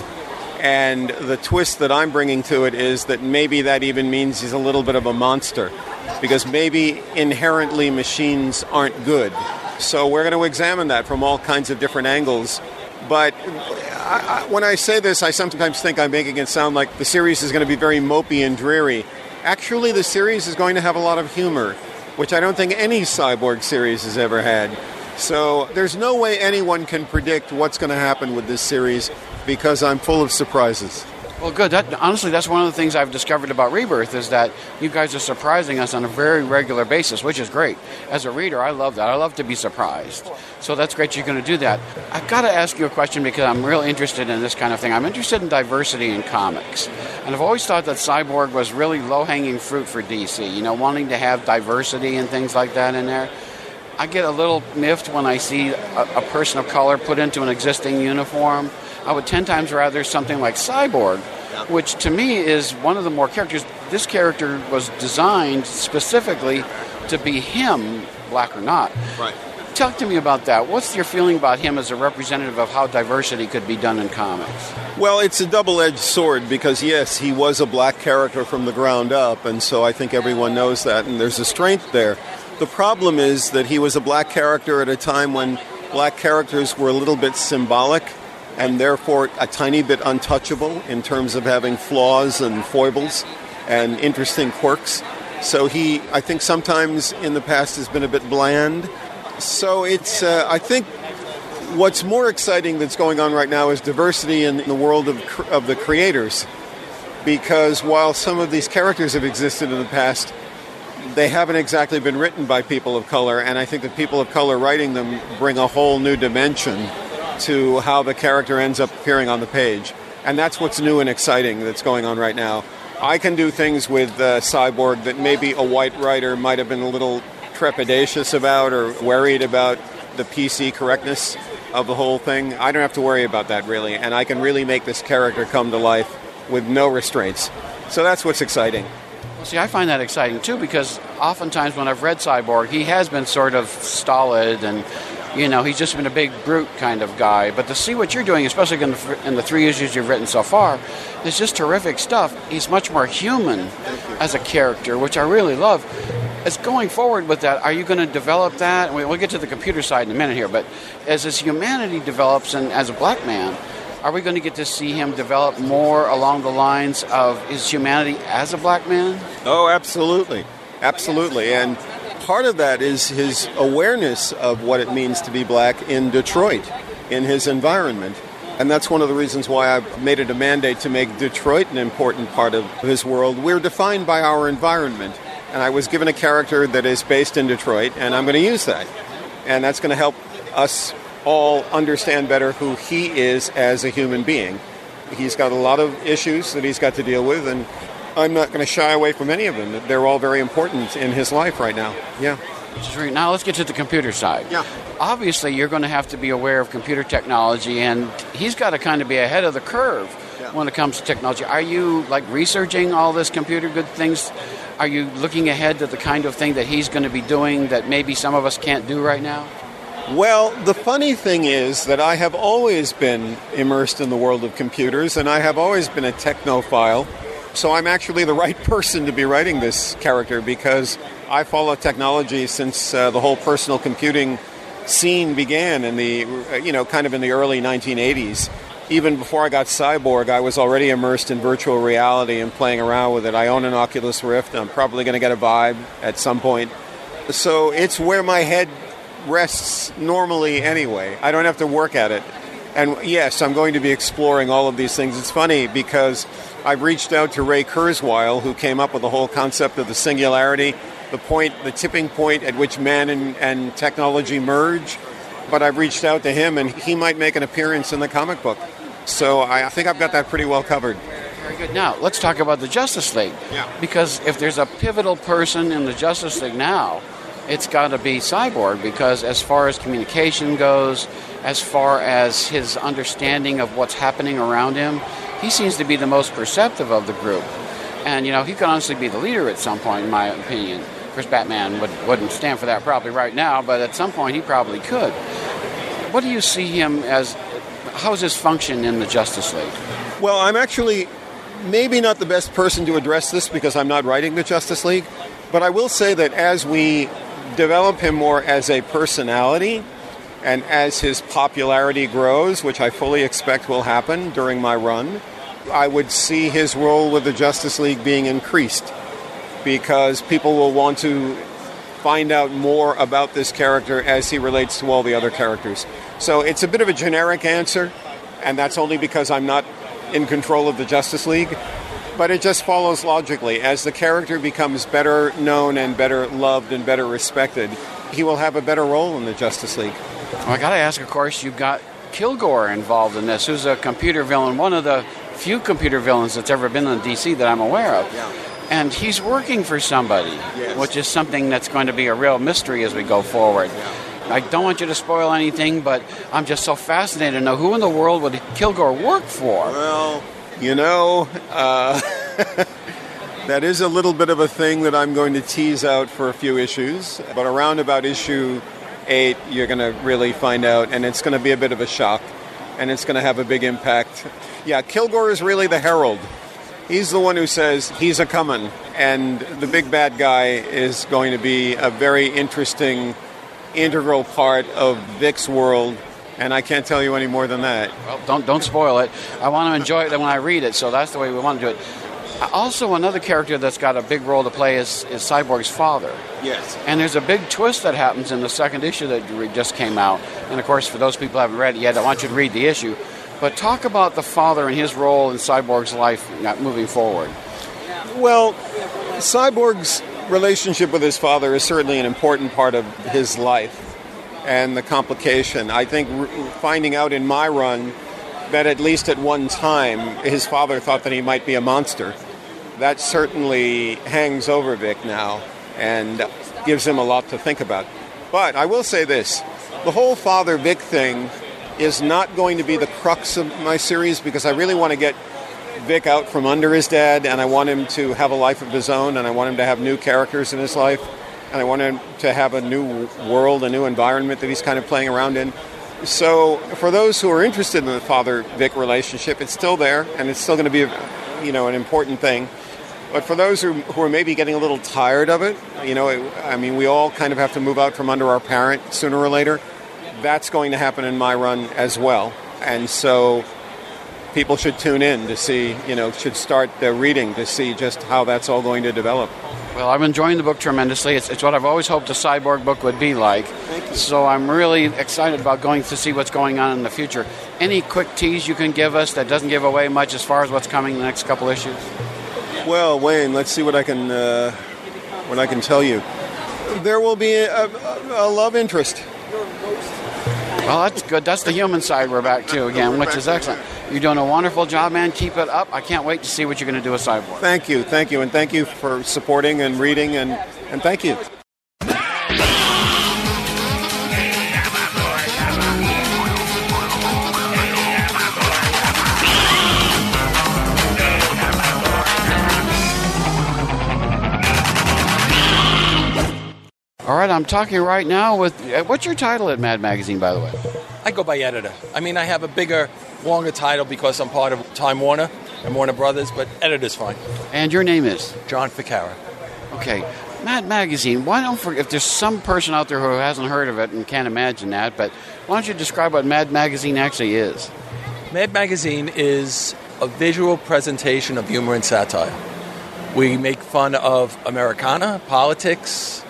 And the twist that I'm bringing to it is that maybe that even means he's a little bit of a monster, because maybe inherently machines aren't good. So we're going to examine that from all kinds of different angles. But I, I, when I say this, I sometimes think I'm making it sound like the series is going to be very mopey and dreary. Actually, the series is going to have a lot of humor, which I don't think any cyborg series has ever had. So there's no way anyone can predict what's going to happen with this series because I'm full of surprises. Well, good. That, honestly, that's one of the things I've discovered about Rebirth is that you guys are surprising us on a very regular basis, which is great. As a reader, I love that. I love to be surprised. So that's great you're going to do that. I've got to ask you a question because I'm real interested in this kind of thing. I'm interested in diversity in comics. And I've always thought that Cyborg was really low hanging fruit for DC, you know, wanting to have diversity and things like that in there. I get a little miffed when I see a, a person of color put into an existing uniform. I would 10 times rather something like Cyborg, which to me is one of the more characters. This character was designed specifically to be him, black or not. Right. Talk to me about that. What's your feeling about him as a representative of how diversity could be done in comics? Well, it's a double edged sword because, yes, he was a black character from the ground up, and so I think everyone knows that, and there's a strength there. The problem is that he was a black character at a time when black characters were a little bit symbolic and therefore a tiny bit untouchable in terms of having flaws and foibles and interesting quirks. So he, I think, sometimes in the past has been a bit bland. So it's, uh, I think, what's more exciting that's going on right now is diversity in the world of, cr- of the creators. Because while some of these characters have existed in the past, they haven't exactly been written by people of color, and I think the people of color writing them bring a whole new dimension to how the character ends up appearing on the page. And that's what's new and exciting that's going on right now. I can do things with uh, Cyborg that maybe a white writer might have been a little trepidatious about or worried about the PC correctness of the whole thing. I don't have to worry about that really, and I can really make this character come to life with no restraints. So that's what's exciting. Well, see, I find that exciting too because oftentimes when I've read Cyborg, he has been sort of stolid and, you know, he's just been a big brute kind of guy. But to see what you're doing, especially in the, in the three issues you've written so far, is just terrific stuff. He's much more human as a character, which I really love. As going forward with that, are you going to develop that? We- We'll get to the computer side in a minute here, but as his humanity develops and as a black man, are we going to get to see him develop more along the lines of his humanity as a black man? Oh, absolutely. Absolutely. And part of that is his awareness of what it means to be black in Detroit, in his environment. And that's one of the reasons why I've made it a mandate to make Detroit an important part of his world. We're defined by our environment. And I was given a character that is based in Detroit, and I'm going to use that. And that's going to help us all understand better who he is as a human being. He's got a lot of issues that he's got to deal with, and I'm not going to shy away from any of them. They're all very important in his life right now. Yeah. Which is. Now let's get to the computer side. Yeah. Obviously, you're going to have to be aware of computer technology, and he's got to kind of be ahead of the curve when it comes to technology. Are you like researching all this computer good things? Are you looking ahead to the kind of thing that he's going to be doing that maybe some of us can't do right now? Well, the funny thing is that I have always been immersed in the world of computers, and I have always been a technophile. So I'm actually the right person to be writing this character because I follow technology since uh, the whole personal computing scene began in the, uh, you know, kind of in the early 1980s. Even before I got Cyborg, I was already immersed in virtual reality and playing around with it. I own an Oculus Rift. I'm probably going to get a Vive at some point. So it's where my head rests normally anyway. I don't have to work at it. And yes, I'm going to be exploring all of these things. It's funny because I've reached out to Ray Kurzweil, who came up with the whole concept of the singularity, the point, the tipping point at which man and, and technology merge. But I've reached out to him, and he might make an appearance in the comic book. So I think I've got that pretty well covered. Very good. Now, let's talk about the Justice League. Yeah. Because if there's a pivotal person in the Justice League now, it's got to be Cyborg because as far as communication goes, as far as his understanding of what's happening around him, he seems to be the most perceptive of the group. And, you know, he could honestly be the leader at some point, in my opinion. Of course, Batman would, wouldn't stand for that probably right now, but at some point he probably could. What do you see him as? How's his function in the Justice League? Well, I'm actually maybe not the best person to address this because I'm not writing the Justice League, but I will say that as we develop him more as a personality and as his popularity grows, which I fully expect will happen during my run, I would see his role with the Justice League being increased because people will want to find out more about this character as he relates to all the other characters. So it's a bit of a generic answer, and that's only because I'm not in control of the Justice League. But it just follows logically. As the character becomes better known and better loved and better respected, he will have a better role in the Justice League. Well, I got to ask, of course, you've got Kilgore involved in this, who's a computer villain, one of the few computer villains that's ever been in DC that I'm aware of. Yeah. And he's working for somebody, yes. which is something that's going to be a real mystery as we go forward. Yeah. I don't want you to spoil anything, but I'm just so fascinated to know who in the world would Kilgore work for? Well, you know, uh, that is a little bit of a thing that I'm going to tease out for a few issues. But around about issue eight, you're going to really find out, and it's going to be a bit of a shock, and it's going to have a big impact. Yeah, Kilgore is really the herald. He's the one who says he's a coming, and the big bad guy is going to be a very interesting, integral part of Vic's world. And I can't tell you any more than that. Well, don't don't spoil it. I want to enjoy it when I read it, so that's the way we want to do it. Also, another character that's got a big role to play is, is Cyborg's father. Yes. And there's a big twist that happens in the second issue that just came out. And of course, for those people who haven't read it yet, I want you to read the issue. But talk about the father and his role in Cyborg's life uh, moving forward. Well, Cyborg's relationship with his father is certainly an important part of his life and the complication. I think finding out in my run that at least at one time his father thought that he might be a monster, that certainly hangs over Vic now and gives him a lot to think about. But I will say this the whole father Vic thing is not going to be the crux of my series because I really want to get Vic out from under his dad, and I want him to have a life of his own, and I want him to have new characters in his life, and I want him to have a new world, a new environment that he's kind of playing around in. So, for those who are interested in the father Vic relationship, it's still there, and it's still going to be, you know, an important thing. But for those who, who are maybe getting a little tired of it, you know, it, I mean, we all kind of have to move out from under our parent sooner or later. That's going to happen in my run as well, and so people should tune in to see, you know, should start the reading to see just how that's all going to develop. Well, I'm enjoying the book tremendously. It's, it's what I've always hoped a cyborg book would be like. So I'm really excited about going to see what's going on in the future. Any quick tease you can give us that doesn't give away much as far as what's coming in the next couple issues? Well, Wayne, let's see what I can uh, what I can tell you. There will be a, a, a love interest. Well, that's good. That's the human side we're back to again, which is excellent. You're doing a wonderful job, man. Keep it up. I can't wait to see what you're going to do with Cyborg. Thank you, thank you, and thank you for supporting and reading, and, and thank you. All right, I'm talking right now with. What's your title at Mad Magazine, by the way? I go by editor. I mean, I have a bigger, longer title because I'm part of Time Warner and Warner Brothers, but editor's fine. And your name is? John Ficarra. Okay. Mad Magazine. Why don't for, if there's some person out there who hasn't heard of it and can't imagine that, but why don't you describe what Mad Magazine actually is? Mad Magazine is a visual presentation of humor and satire. We make fun of Americana, politics,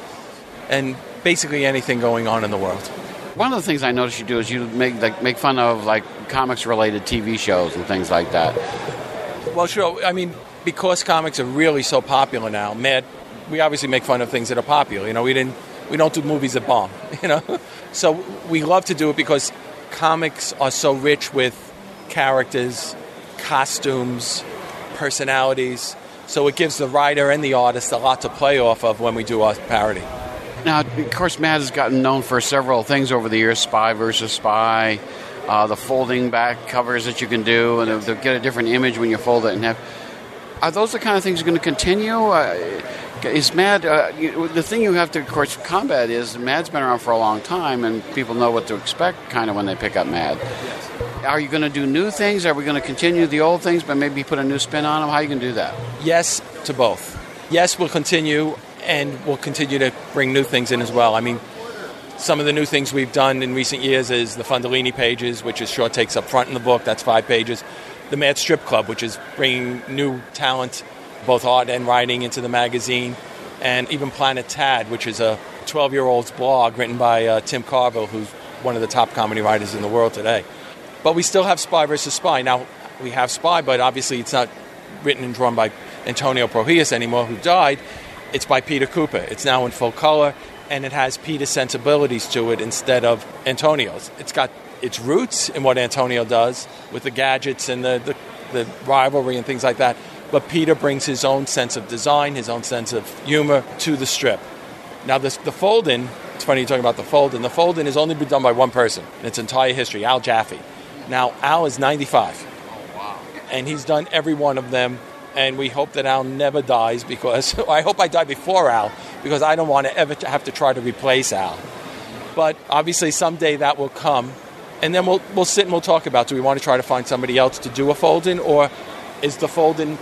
and basically anything going on in the world. One of the things I noticed you do is you make like make fun of like comics related TV shows and things like that. Well, sure. I mean, because comics are really so popular now, Mad, we obviously make fun of things that are popular. You know, we didn't, we don't do movies that bomb. You know, so we love to do it because comics are so rich with characters, costumes, personalities. So it gives the writer and the artist a lot to play off of when we do our parody. Now, of course, Mad has gotten known for several things over the years: Spy versus Spy, uh, the folding back covers that you can do, and they'll get a different image when you fold it. And have are those the kind of things going to continue? Uh, is Mad uh, you, the thing you have to, of course, combat is Mad's been around for a long time, and people know what to expect kind of when they pick up Mad. Are you going to do new things? Are we going to continue the old things, but maybe put a new spin on them? How are you going to do that? Yes to both. Yes, we'll continue, and we'll continue to bring new things in as well. I mean, some of the new things we've done in recent years is the Fundalini pages, which is short takes up front in the book. That's five pages. The Mad Strip Club, which is bringing new talent, both art and writing, into the magazine. And even Planet Tad, which is a 12 year old's blog written by uh, Tim Carvell, who's one of the top comedy writers in the world today. But we still have Spy versus Spy. Now, we have Spy, but obviously it's not written and drawn by Antonio Prohias anymore, who died. It's by Peter Kuper. It's now in full color, and it has Peter's sensibilities to it instead of Antonio's. It's got its roots in what Antonio does with the gadgets and the, the, the rivalry and things like that. But Peter brings his own sense of design, his own sense of humor to the strip. Now, this, the fold in, it's funny you're talking about the fold in. The fold in has only been done by one person in its entire history, Al Jaffee. Now, Al is 95. And he's done every one of them. And we hope that Al never dies because I hope I die before Al because I don't want to ever have to try to replace Al. But obviously, someday that will come. And then we'll, we'll sit and we'll talk about do we want to try to find somebody else to do a fold in or is the fold in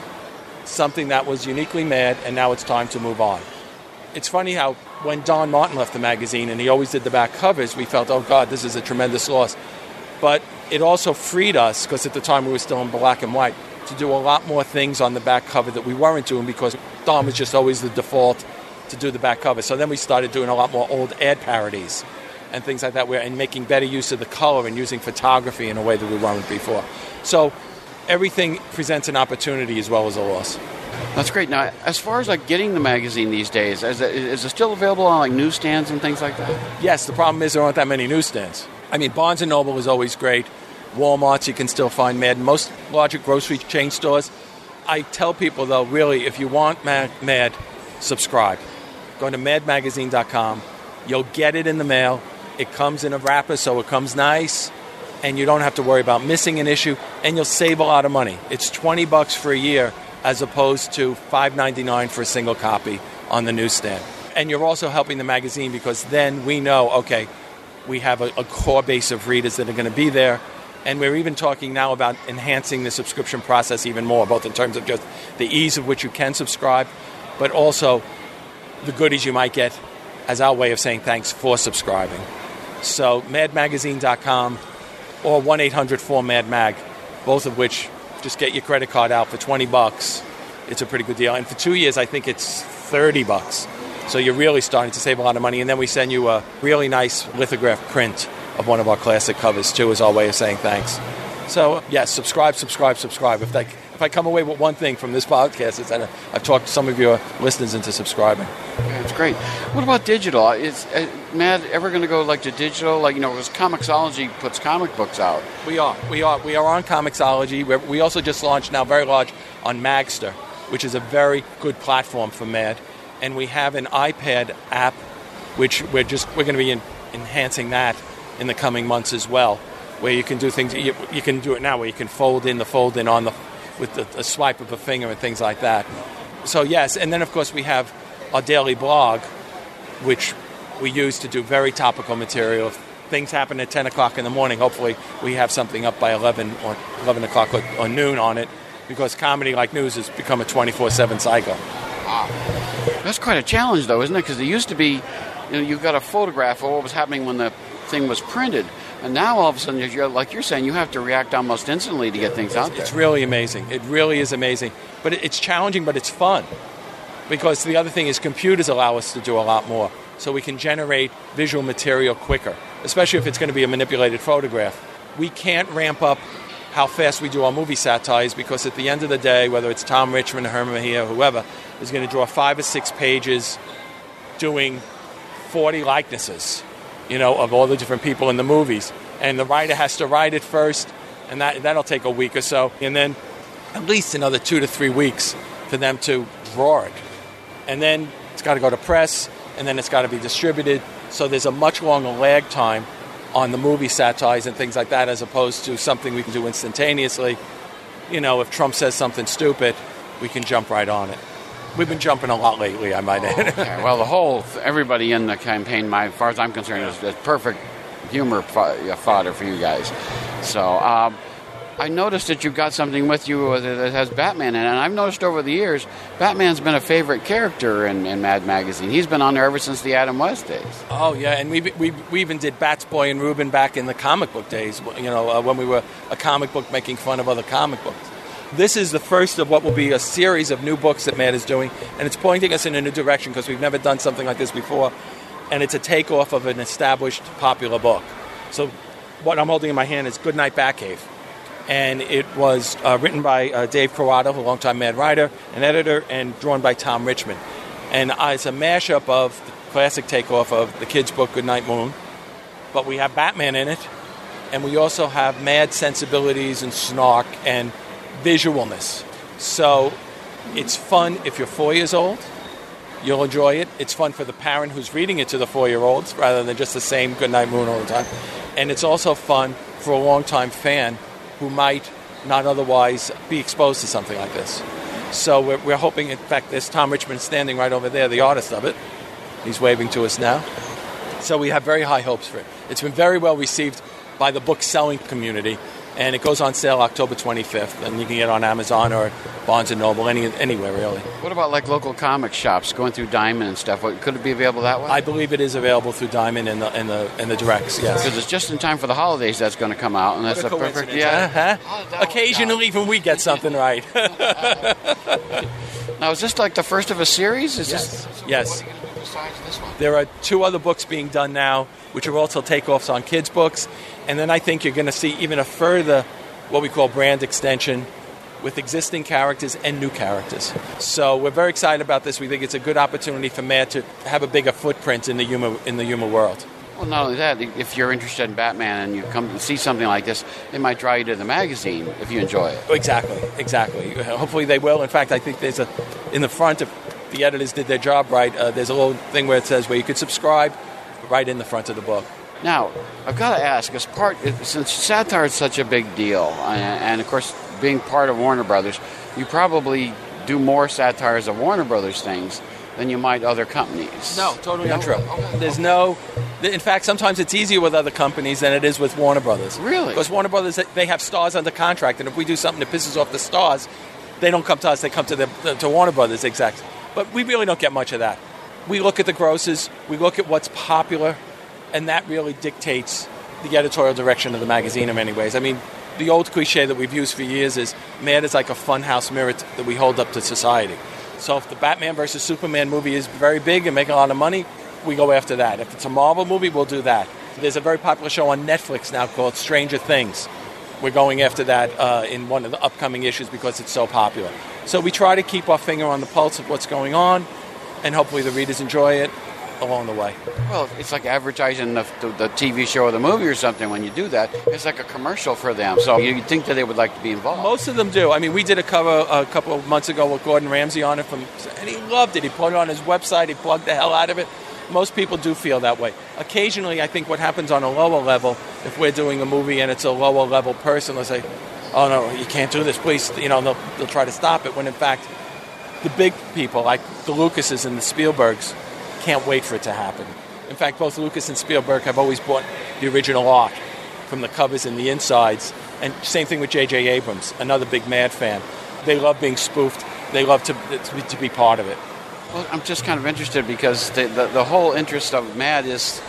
something that was uniquely mad and now it's time to move on? It's funny how when Don Martin left the magazine and he always did the back covers, we felt, oh God, this is a tremendous loss. But it also freed us, because at the time we were still in black and white, to do a lot more things on the back cover that we weren't doing because Don was just always the default to do the back cover. So then we started doing a lot more old ad parodies and things like that, where, and making better use of the color and using photography in a way that we weren't before. So everything presents an opportunity as well as a loss. That's great. Now, as far as like getting the magazine these days, is it, is it still available on like newsstands and things like that? Yes, the problem is there aren't that many newsstands. I mean, Barnes and Noble is always great. Walmart's you can still find Mad. Most larger grocery chain stores. I tell people though, really, if you want Mad, Mad subscribe. Go to madmagazine.com. You'll get it in the mail. It comes in a wrapper, so it comes nice, and you don't have to worry about missing an issue, and you'll save a lot of money. It's 20 bucks for a year as opposed to 5.99 for a single copy on the newsstand. And you're also helping the magazine because then we know, okay, we have a, a core base of readers that are going to be there. And we're even talking now about enhancing the subscription process even more, both in terms of just the ease of which you can subscribe, but also the goodies you might get as our way of saying thanks for subscribing. So, madmagazine.com or 1 800 4 MAD both of which just get your credit card out for 20 bucks. It's a pretty good deal. And for two years, I think it's 30 bucks. So you're really starting to save a lot of money. And then we send you a really nice lithograph print of one of our classic covers, too, as our way of saying thanks. So, yes, subscribe, subscribe, subscribe. If, they, if I come away with one thing from this podcast, it's that I've talked some of your listeners into subscribing. It's great. What about digital? Is uh, Mad ever going to go like to digital? Like you know, because Comixology puts comic books out. We are. We are. We are on Comixology. We're, we also just launched now very large on Magzter, which is a very good platform for Mad, and we have an iPad app, which we're just we're going to be in, enhancing that in the coming months as well, where you can do things. You, you can do it now, where you can fold in the fold in on the with the, a swipe of a finger and things like that. So yes, and then of course we have our daily blog, which we use to do very topical material. If things happen at 10 o'clock in the morning, hopefully we have something up by 11 or 11 o'clock or, or noon on it, because comedy like news has become a 24/7 cycle. That's quite a challenge, though, isn't it? Because it used to be, you know, you got a photograph of what was happening when the thing was printed, and now all of a sudden, you're, like you're saying, you have to react almost instantly to get things out there. It's really amazing. It really is amazing. But it- it's challenging, but it's fun. Because the other thing is computers allow us to do a lot more. So we can generate visual material quicker, especially if it's going to be a manipulated photograph. We can't ramp up how fast we do our movie satires because at the end of the day, whether it's Tom Richmond, Herman Mejia, whoever, is going to draw five or six pages doing 40 likenesses, you know, of all the different people in the movies. And the writer has to write it first, and that, that'll take a week or so. And then at least another two to three weeks for them to draw it. And then it's got to go to press, and then it's got to be distributed. So there's a much longer lag time on the movie satires and things like that, as opposed to something we can do instantaneously. You know, if Trump says something stupid, we can jump right on it. We've been jumping a lot lately, I might add. Okay, well, the whole everybody in the campaign, my, as far as I'm concerned, is, is perfect humor fo- uh, fodder for you guys. So um, I noticed that you've got something with you that has Batman in it, and I've noticed over the years, Batman's been a favorite character in, in Mad Magazine. He's been on there ever since the Adam West days. Oh yeah, and we, we, we even did Bats Boy and Rubin back in the comic book days. You know, uh, when we were a comic book making fun of other comic books. This is the first of what will be a series of new books that Mad is doing, and it's pointing us in a new direction because we've never done something like this before, and it's a takeoff of an established popular book. So, what I'm holding in my hand is Goodnight Batcave, and it was uh, written by uh, Dave Croatto, a longtime Mad writer and editor, and drawn by Tom Richmond. And uh, it's a mashup of the classic takeoff of the kids' book Goodnight Moon, but we have Batman in it, and we also have mad sensibilities and snark and visualness. So it's fun if you're four years old. You'll enjoy it. It's fun for the parent who's reading it to the four year olds rather than just the same Goodnight Moon all the time. And it's also fun for a longtime fan who might not otherwise be exposed to something like this. So we're, we're hoping, in fact, there's Tom Richmond standing right over there, the artist of it. He's waving to us now. So we have very high hopes for it. It's been very well received by the book selling community, and it goes on sale October 25th, and you can get it on Amazon or Barnes and Noble, any, anywhere really. What about like local comic shops going through Diamond and stuff? What, could it be available that way? I believe it is available through Diamond and the and the and the directs. Yes. Because it's just in time for the holidays that's going to come out, and that's a a perfect yeah. huh? Occasionally, even we get something right. Now, is this like the first of a series? Is this yes. What are you going to do besides this one? There are two other books being done now, which are also takeoffs on kids' books. And then I think you're going to see even a further, what we call brand extension, with existing characters and new characters. So we're very excited about this. We think it's a good opportunity for Mad to have a bigger footprint in the humor in the humor world. Well, not only that, if you're interested in Batman and you come to see something like this, it might draw you to the magazine if you enjoy it. Exactly, exactly. Hopefully they will. In fact, I think there's a in the front if the editors did their job right. Uh, there's a little thing where it says where you could subscribe, right in the front of the book. Now, I've got to ask, as part since satire is such a big deal, and, and of course, being part of Warner Brothers, you probably do more satires of Warner Brothers things than you might other companies. No, totally untrue. There's no. In fact, sometimes it's easier with other companies than it is with Warner Brothers. Really? Because Warner Brothers, they have stars under contract, and if we do something that pisses off the stars, they don't come to us. They come to the to Warner Brothers execs. But we really don't get much of that. We look at the grosses. We look at what's popular, and that really dictates the editorial direction of the magazine in many ways. I mean, the old cliche that we've used for years is Mad is like a funhouse mirror that we hold up to society. So if the Batman versus Superman movie is very big and making a lot of money, we go after that. If it's a Marvel movie, we'll do that. There's a very popular show on Netflix now called Stranger Things. We're going after that uh, in one of the upcoming issues because it's so popular. So we try to keep our finger on the pulse of what's going on, and hopefully the readers enjoy it along the way. Well, it's like advertising the, the, the TV show or the movie or something. When you do that, it's like a commercial for them. So you'd think that they would like to be involved. Most of them do. I mean, we did a cover a couple of months ago with Gordon Ramsay on it, from, and he loved it. He put it on his website. He plugged the hell out of it. Most people do feel that way. Occasionally, I think what happens on a lower level, if we're doing a movie and it's a lower level person, let's say, "Oh no, you can't do this, please." You know, they'll, they'll try to stop it. When in fact, the big people like the Lucases and the Spielbergs can't wait for it to happen. In fact, both Lucas and Spielberg have always bought the original art from the covers and the insides. And same thing with J.J. Abrams, another big Mad fan. They love being spoofed. They love to, to, be, part of it. Well, I'm just kind of interested because the, the, the whole interest of Mad is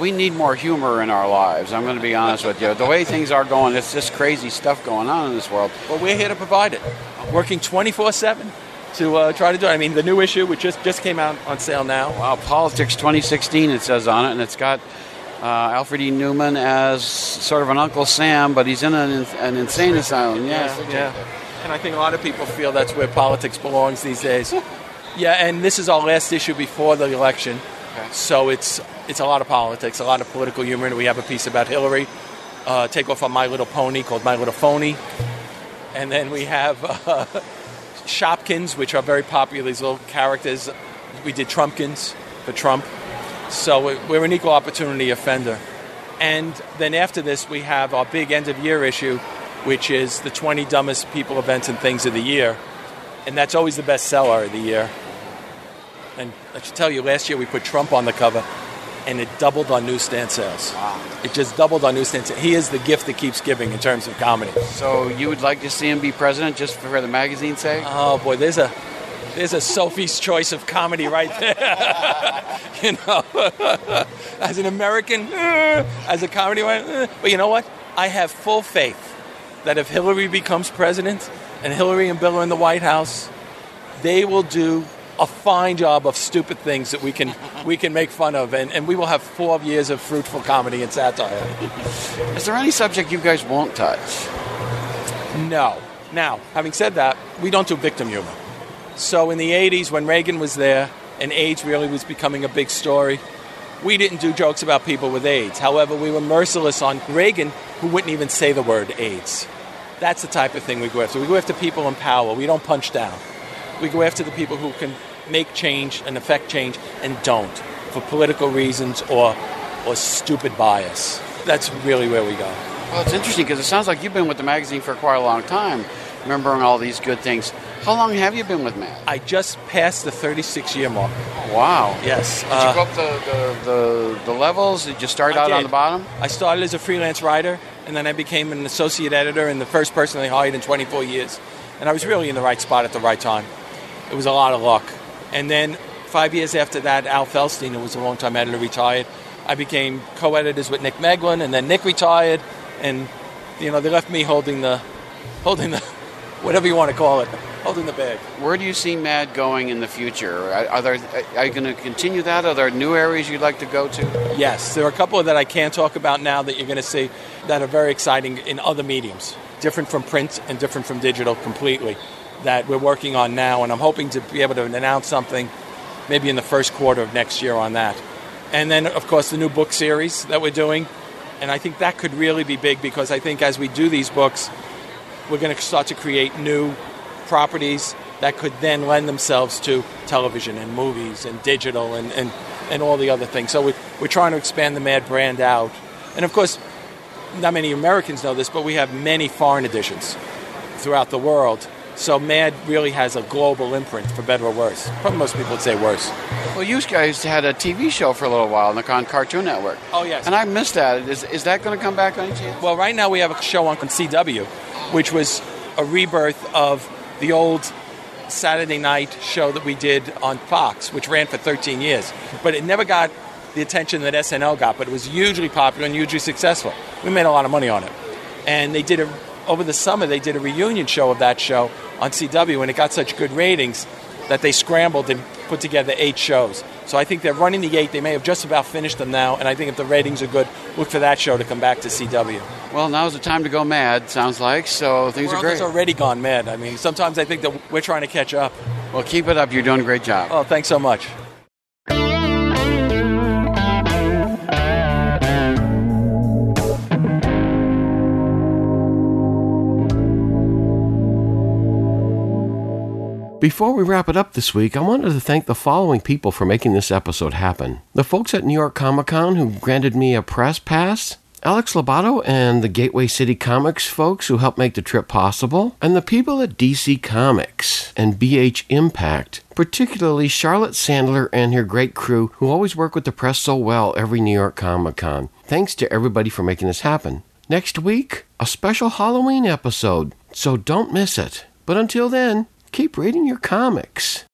we need more humor in our lives. I'm going to be honest with you. The way things are going, it's just crazy stuff going on in this world. Well, we're here to provide it, working 24 7 to uh, try to do it. I mean, the new issue, which just, just came out on sale now. Wow, Politics 2016, it says on it, and it's got uh, Alfred E. Neuman as sort of an Uncle Sam, but he's in an, an insane asylum. Yes, yeah, yeah. And I think a lot of people feel that's where politics belongs these days. yeah, and this is our last issue before the election, so it's it's a lot of politics, a lot of political humor. And we have a piece about Hillary. Uh, take off on My Little Pony called My Little Phony, and then we have uh, Shopkins, which are very popular. These little characters. We did Trumpkins for Trump, so we're an equal opportunity offender. And then after this, we have our big end of year issue, which is the 20 dumbest people, events, and things of the year. And that's always the best seller of the year. I should tell you, last year we put Trump on the cover, and it doubled on newsstand sales. Wow. It just doubled on newsstand sales. He is the gift that keeps giving in terms of comedy. So you would like to see him be president just for the magazine's sake? Oh boy, there's a there's a Sophie's choice of comedy right there. you know, as an American, eh, as a comedy writer, eh. but you know what? I have full faith that if Hillary becomes president and Hillary and Bill are in the White House, they will do a fine job of stupid things that we can we can make fun of, and, and we will have four years of fruitful comedy and satire. Is there any subject you guys won't touch? No. Now, having said that, we don't do victim humor. So in the 80s, when Reagan was there and AIDS really was becoming a big story, we didn't do jokes about people with AIDS. However, we were merciless on Reagan, who wouldn't even say the word AIDS. That's the type of thing we go after. We go after people in power. We don't punch down. We go after the people who can make change and affect change and don't for political reasons or, or stupid bias. That's really where we go. Well, it's interesting because it sounds like you've been with the magazine for quite a long time, remembering all these good things. How long have you been with Mad? I just passed the 36 year mark. Wow. Yes. Did uh, you go up the, the, the, the levels? Did you start I out on the bottom? I started as a freelance writer, and then I became an associate editor and the first person they hired in 24 years. And I was really in the right spot at the right time. It was a lot of luck. And then five years after that, Al Feldstein, who was a longtime editor, retired. I became co-editors with Nick Meglin, and then Nick retired, and you know they left me holding the, holding the, whatever you want to call it, holding the bag. Where do you see Mad going in the future? Are, are there are you going to continue that? Are there new areas you'd like to go to? Yes, there are a couple that I can't talk about now that you're going to see that are very exciting in other mediums, different from print and different from digital completely, that we're working on now, and I'm hoping to be able to announce something maybe in the first quarter of next year on that. And then, of course, the new book series that we're doing, and I think that could really be big because I think as we do these books, we're going to start to create new properties that could then lend themselves to television and movies and digital and, and, and all the other things. So we, we're trying to expand the Mad brand out. And of course, not many Americans know this, but we have many foreign editions throughout the world. So Mad really has a global imprint, for better or worse. Probably most people would say worse. Well, you guys had a TV show for a little while on the Con Cartoon Network. Oh, yes. And I missed that. Is, is that going to come back on chance? Well, right now we have a show on CW, which was a rebirth of the old Saturday night show that we did on Fox, which ran for 13 years. But it never got the attention that SNL got, but it was hugely popular and hugely successful. We made a lot of money on it. And they did a, over the summer, they did a reunion show of that show on CW, and it got such good ratings that they scrambled and put together eight shows. So I think they're running the eight. They may have just about finished them now, and I think if the ratings are good, look for that show to come back to CW. Well, now's the time to go mad, sounds like. So things are great. great. already gone mad. I mean, sometimes I think that we're trying to catch up. Well, keep it up. You're doing a great job. Oh, thanks so much. Before we wrap it up this week, I wanted to thank the following people for making this episode happen. The folks at New York Comic Con who granted me a press pass, Alex Lobato and the Gateway City Comics folks who helped make the trip possible, and the people at DC Comics and BH Impact, particularly Charlotte Sandler and her great crew who always work with the press so well every New York Comic Con. Thanks to everybody for making this happen. Next week, a special Halloween episode, so don't miss it. But until then, keep reading your comics.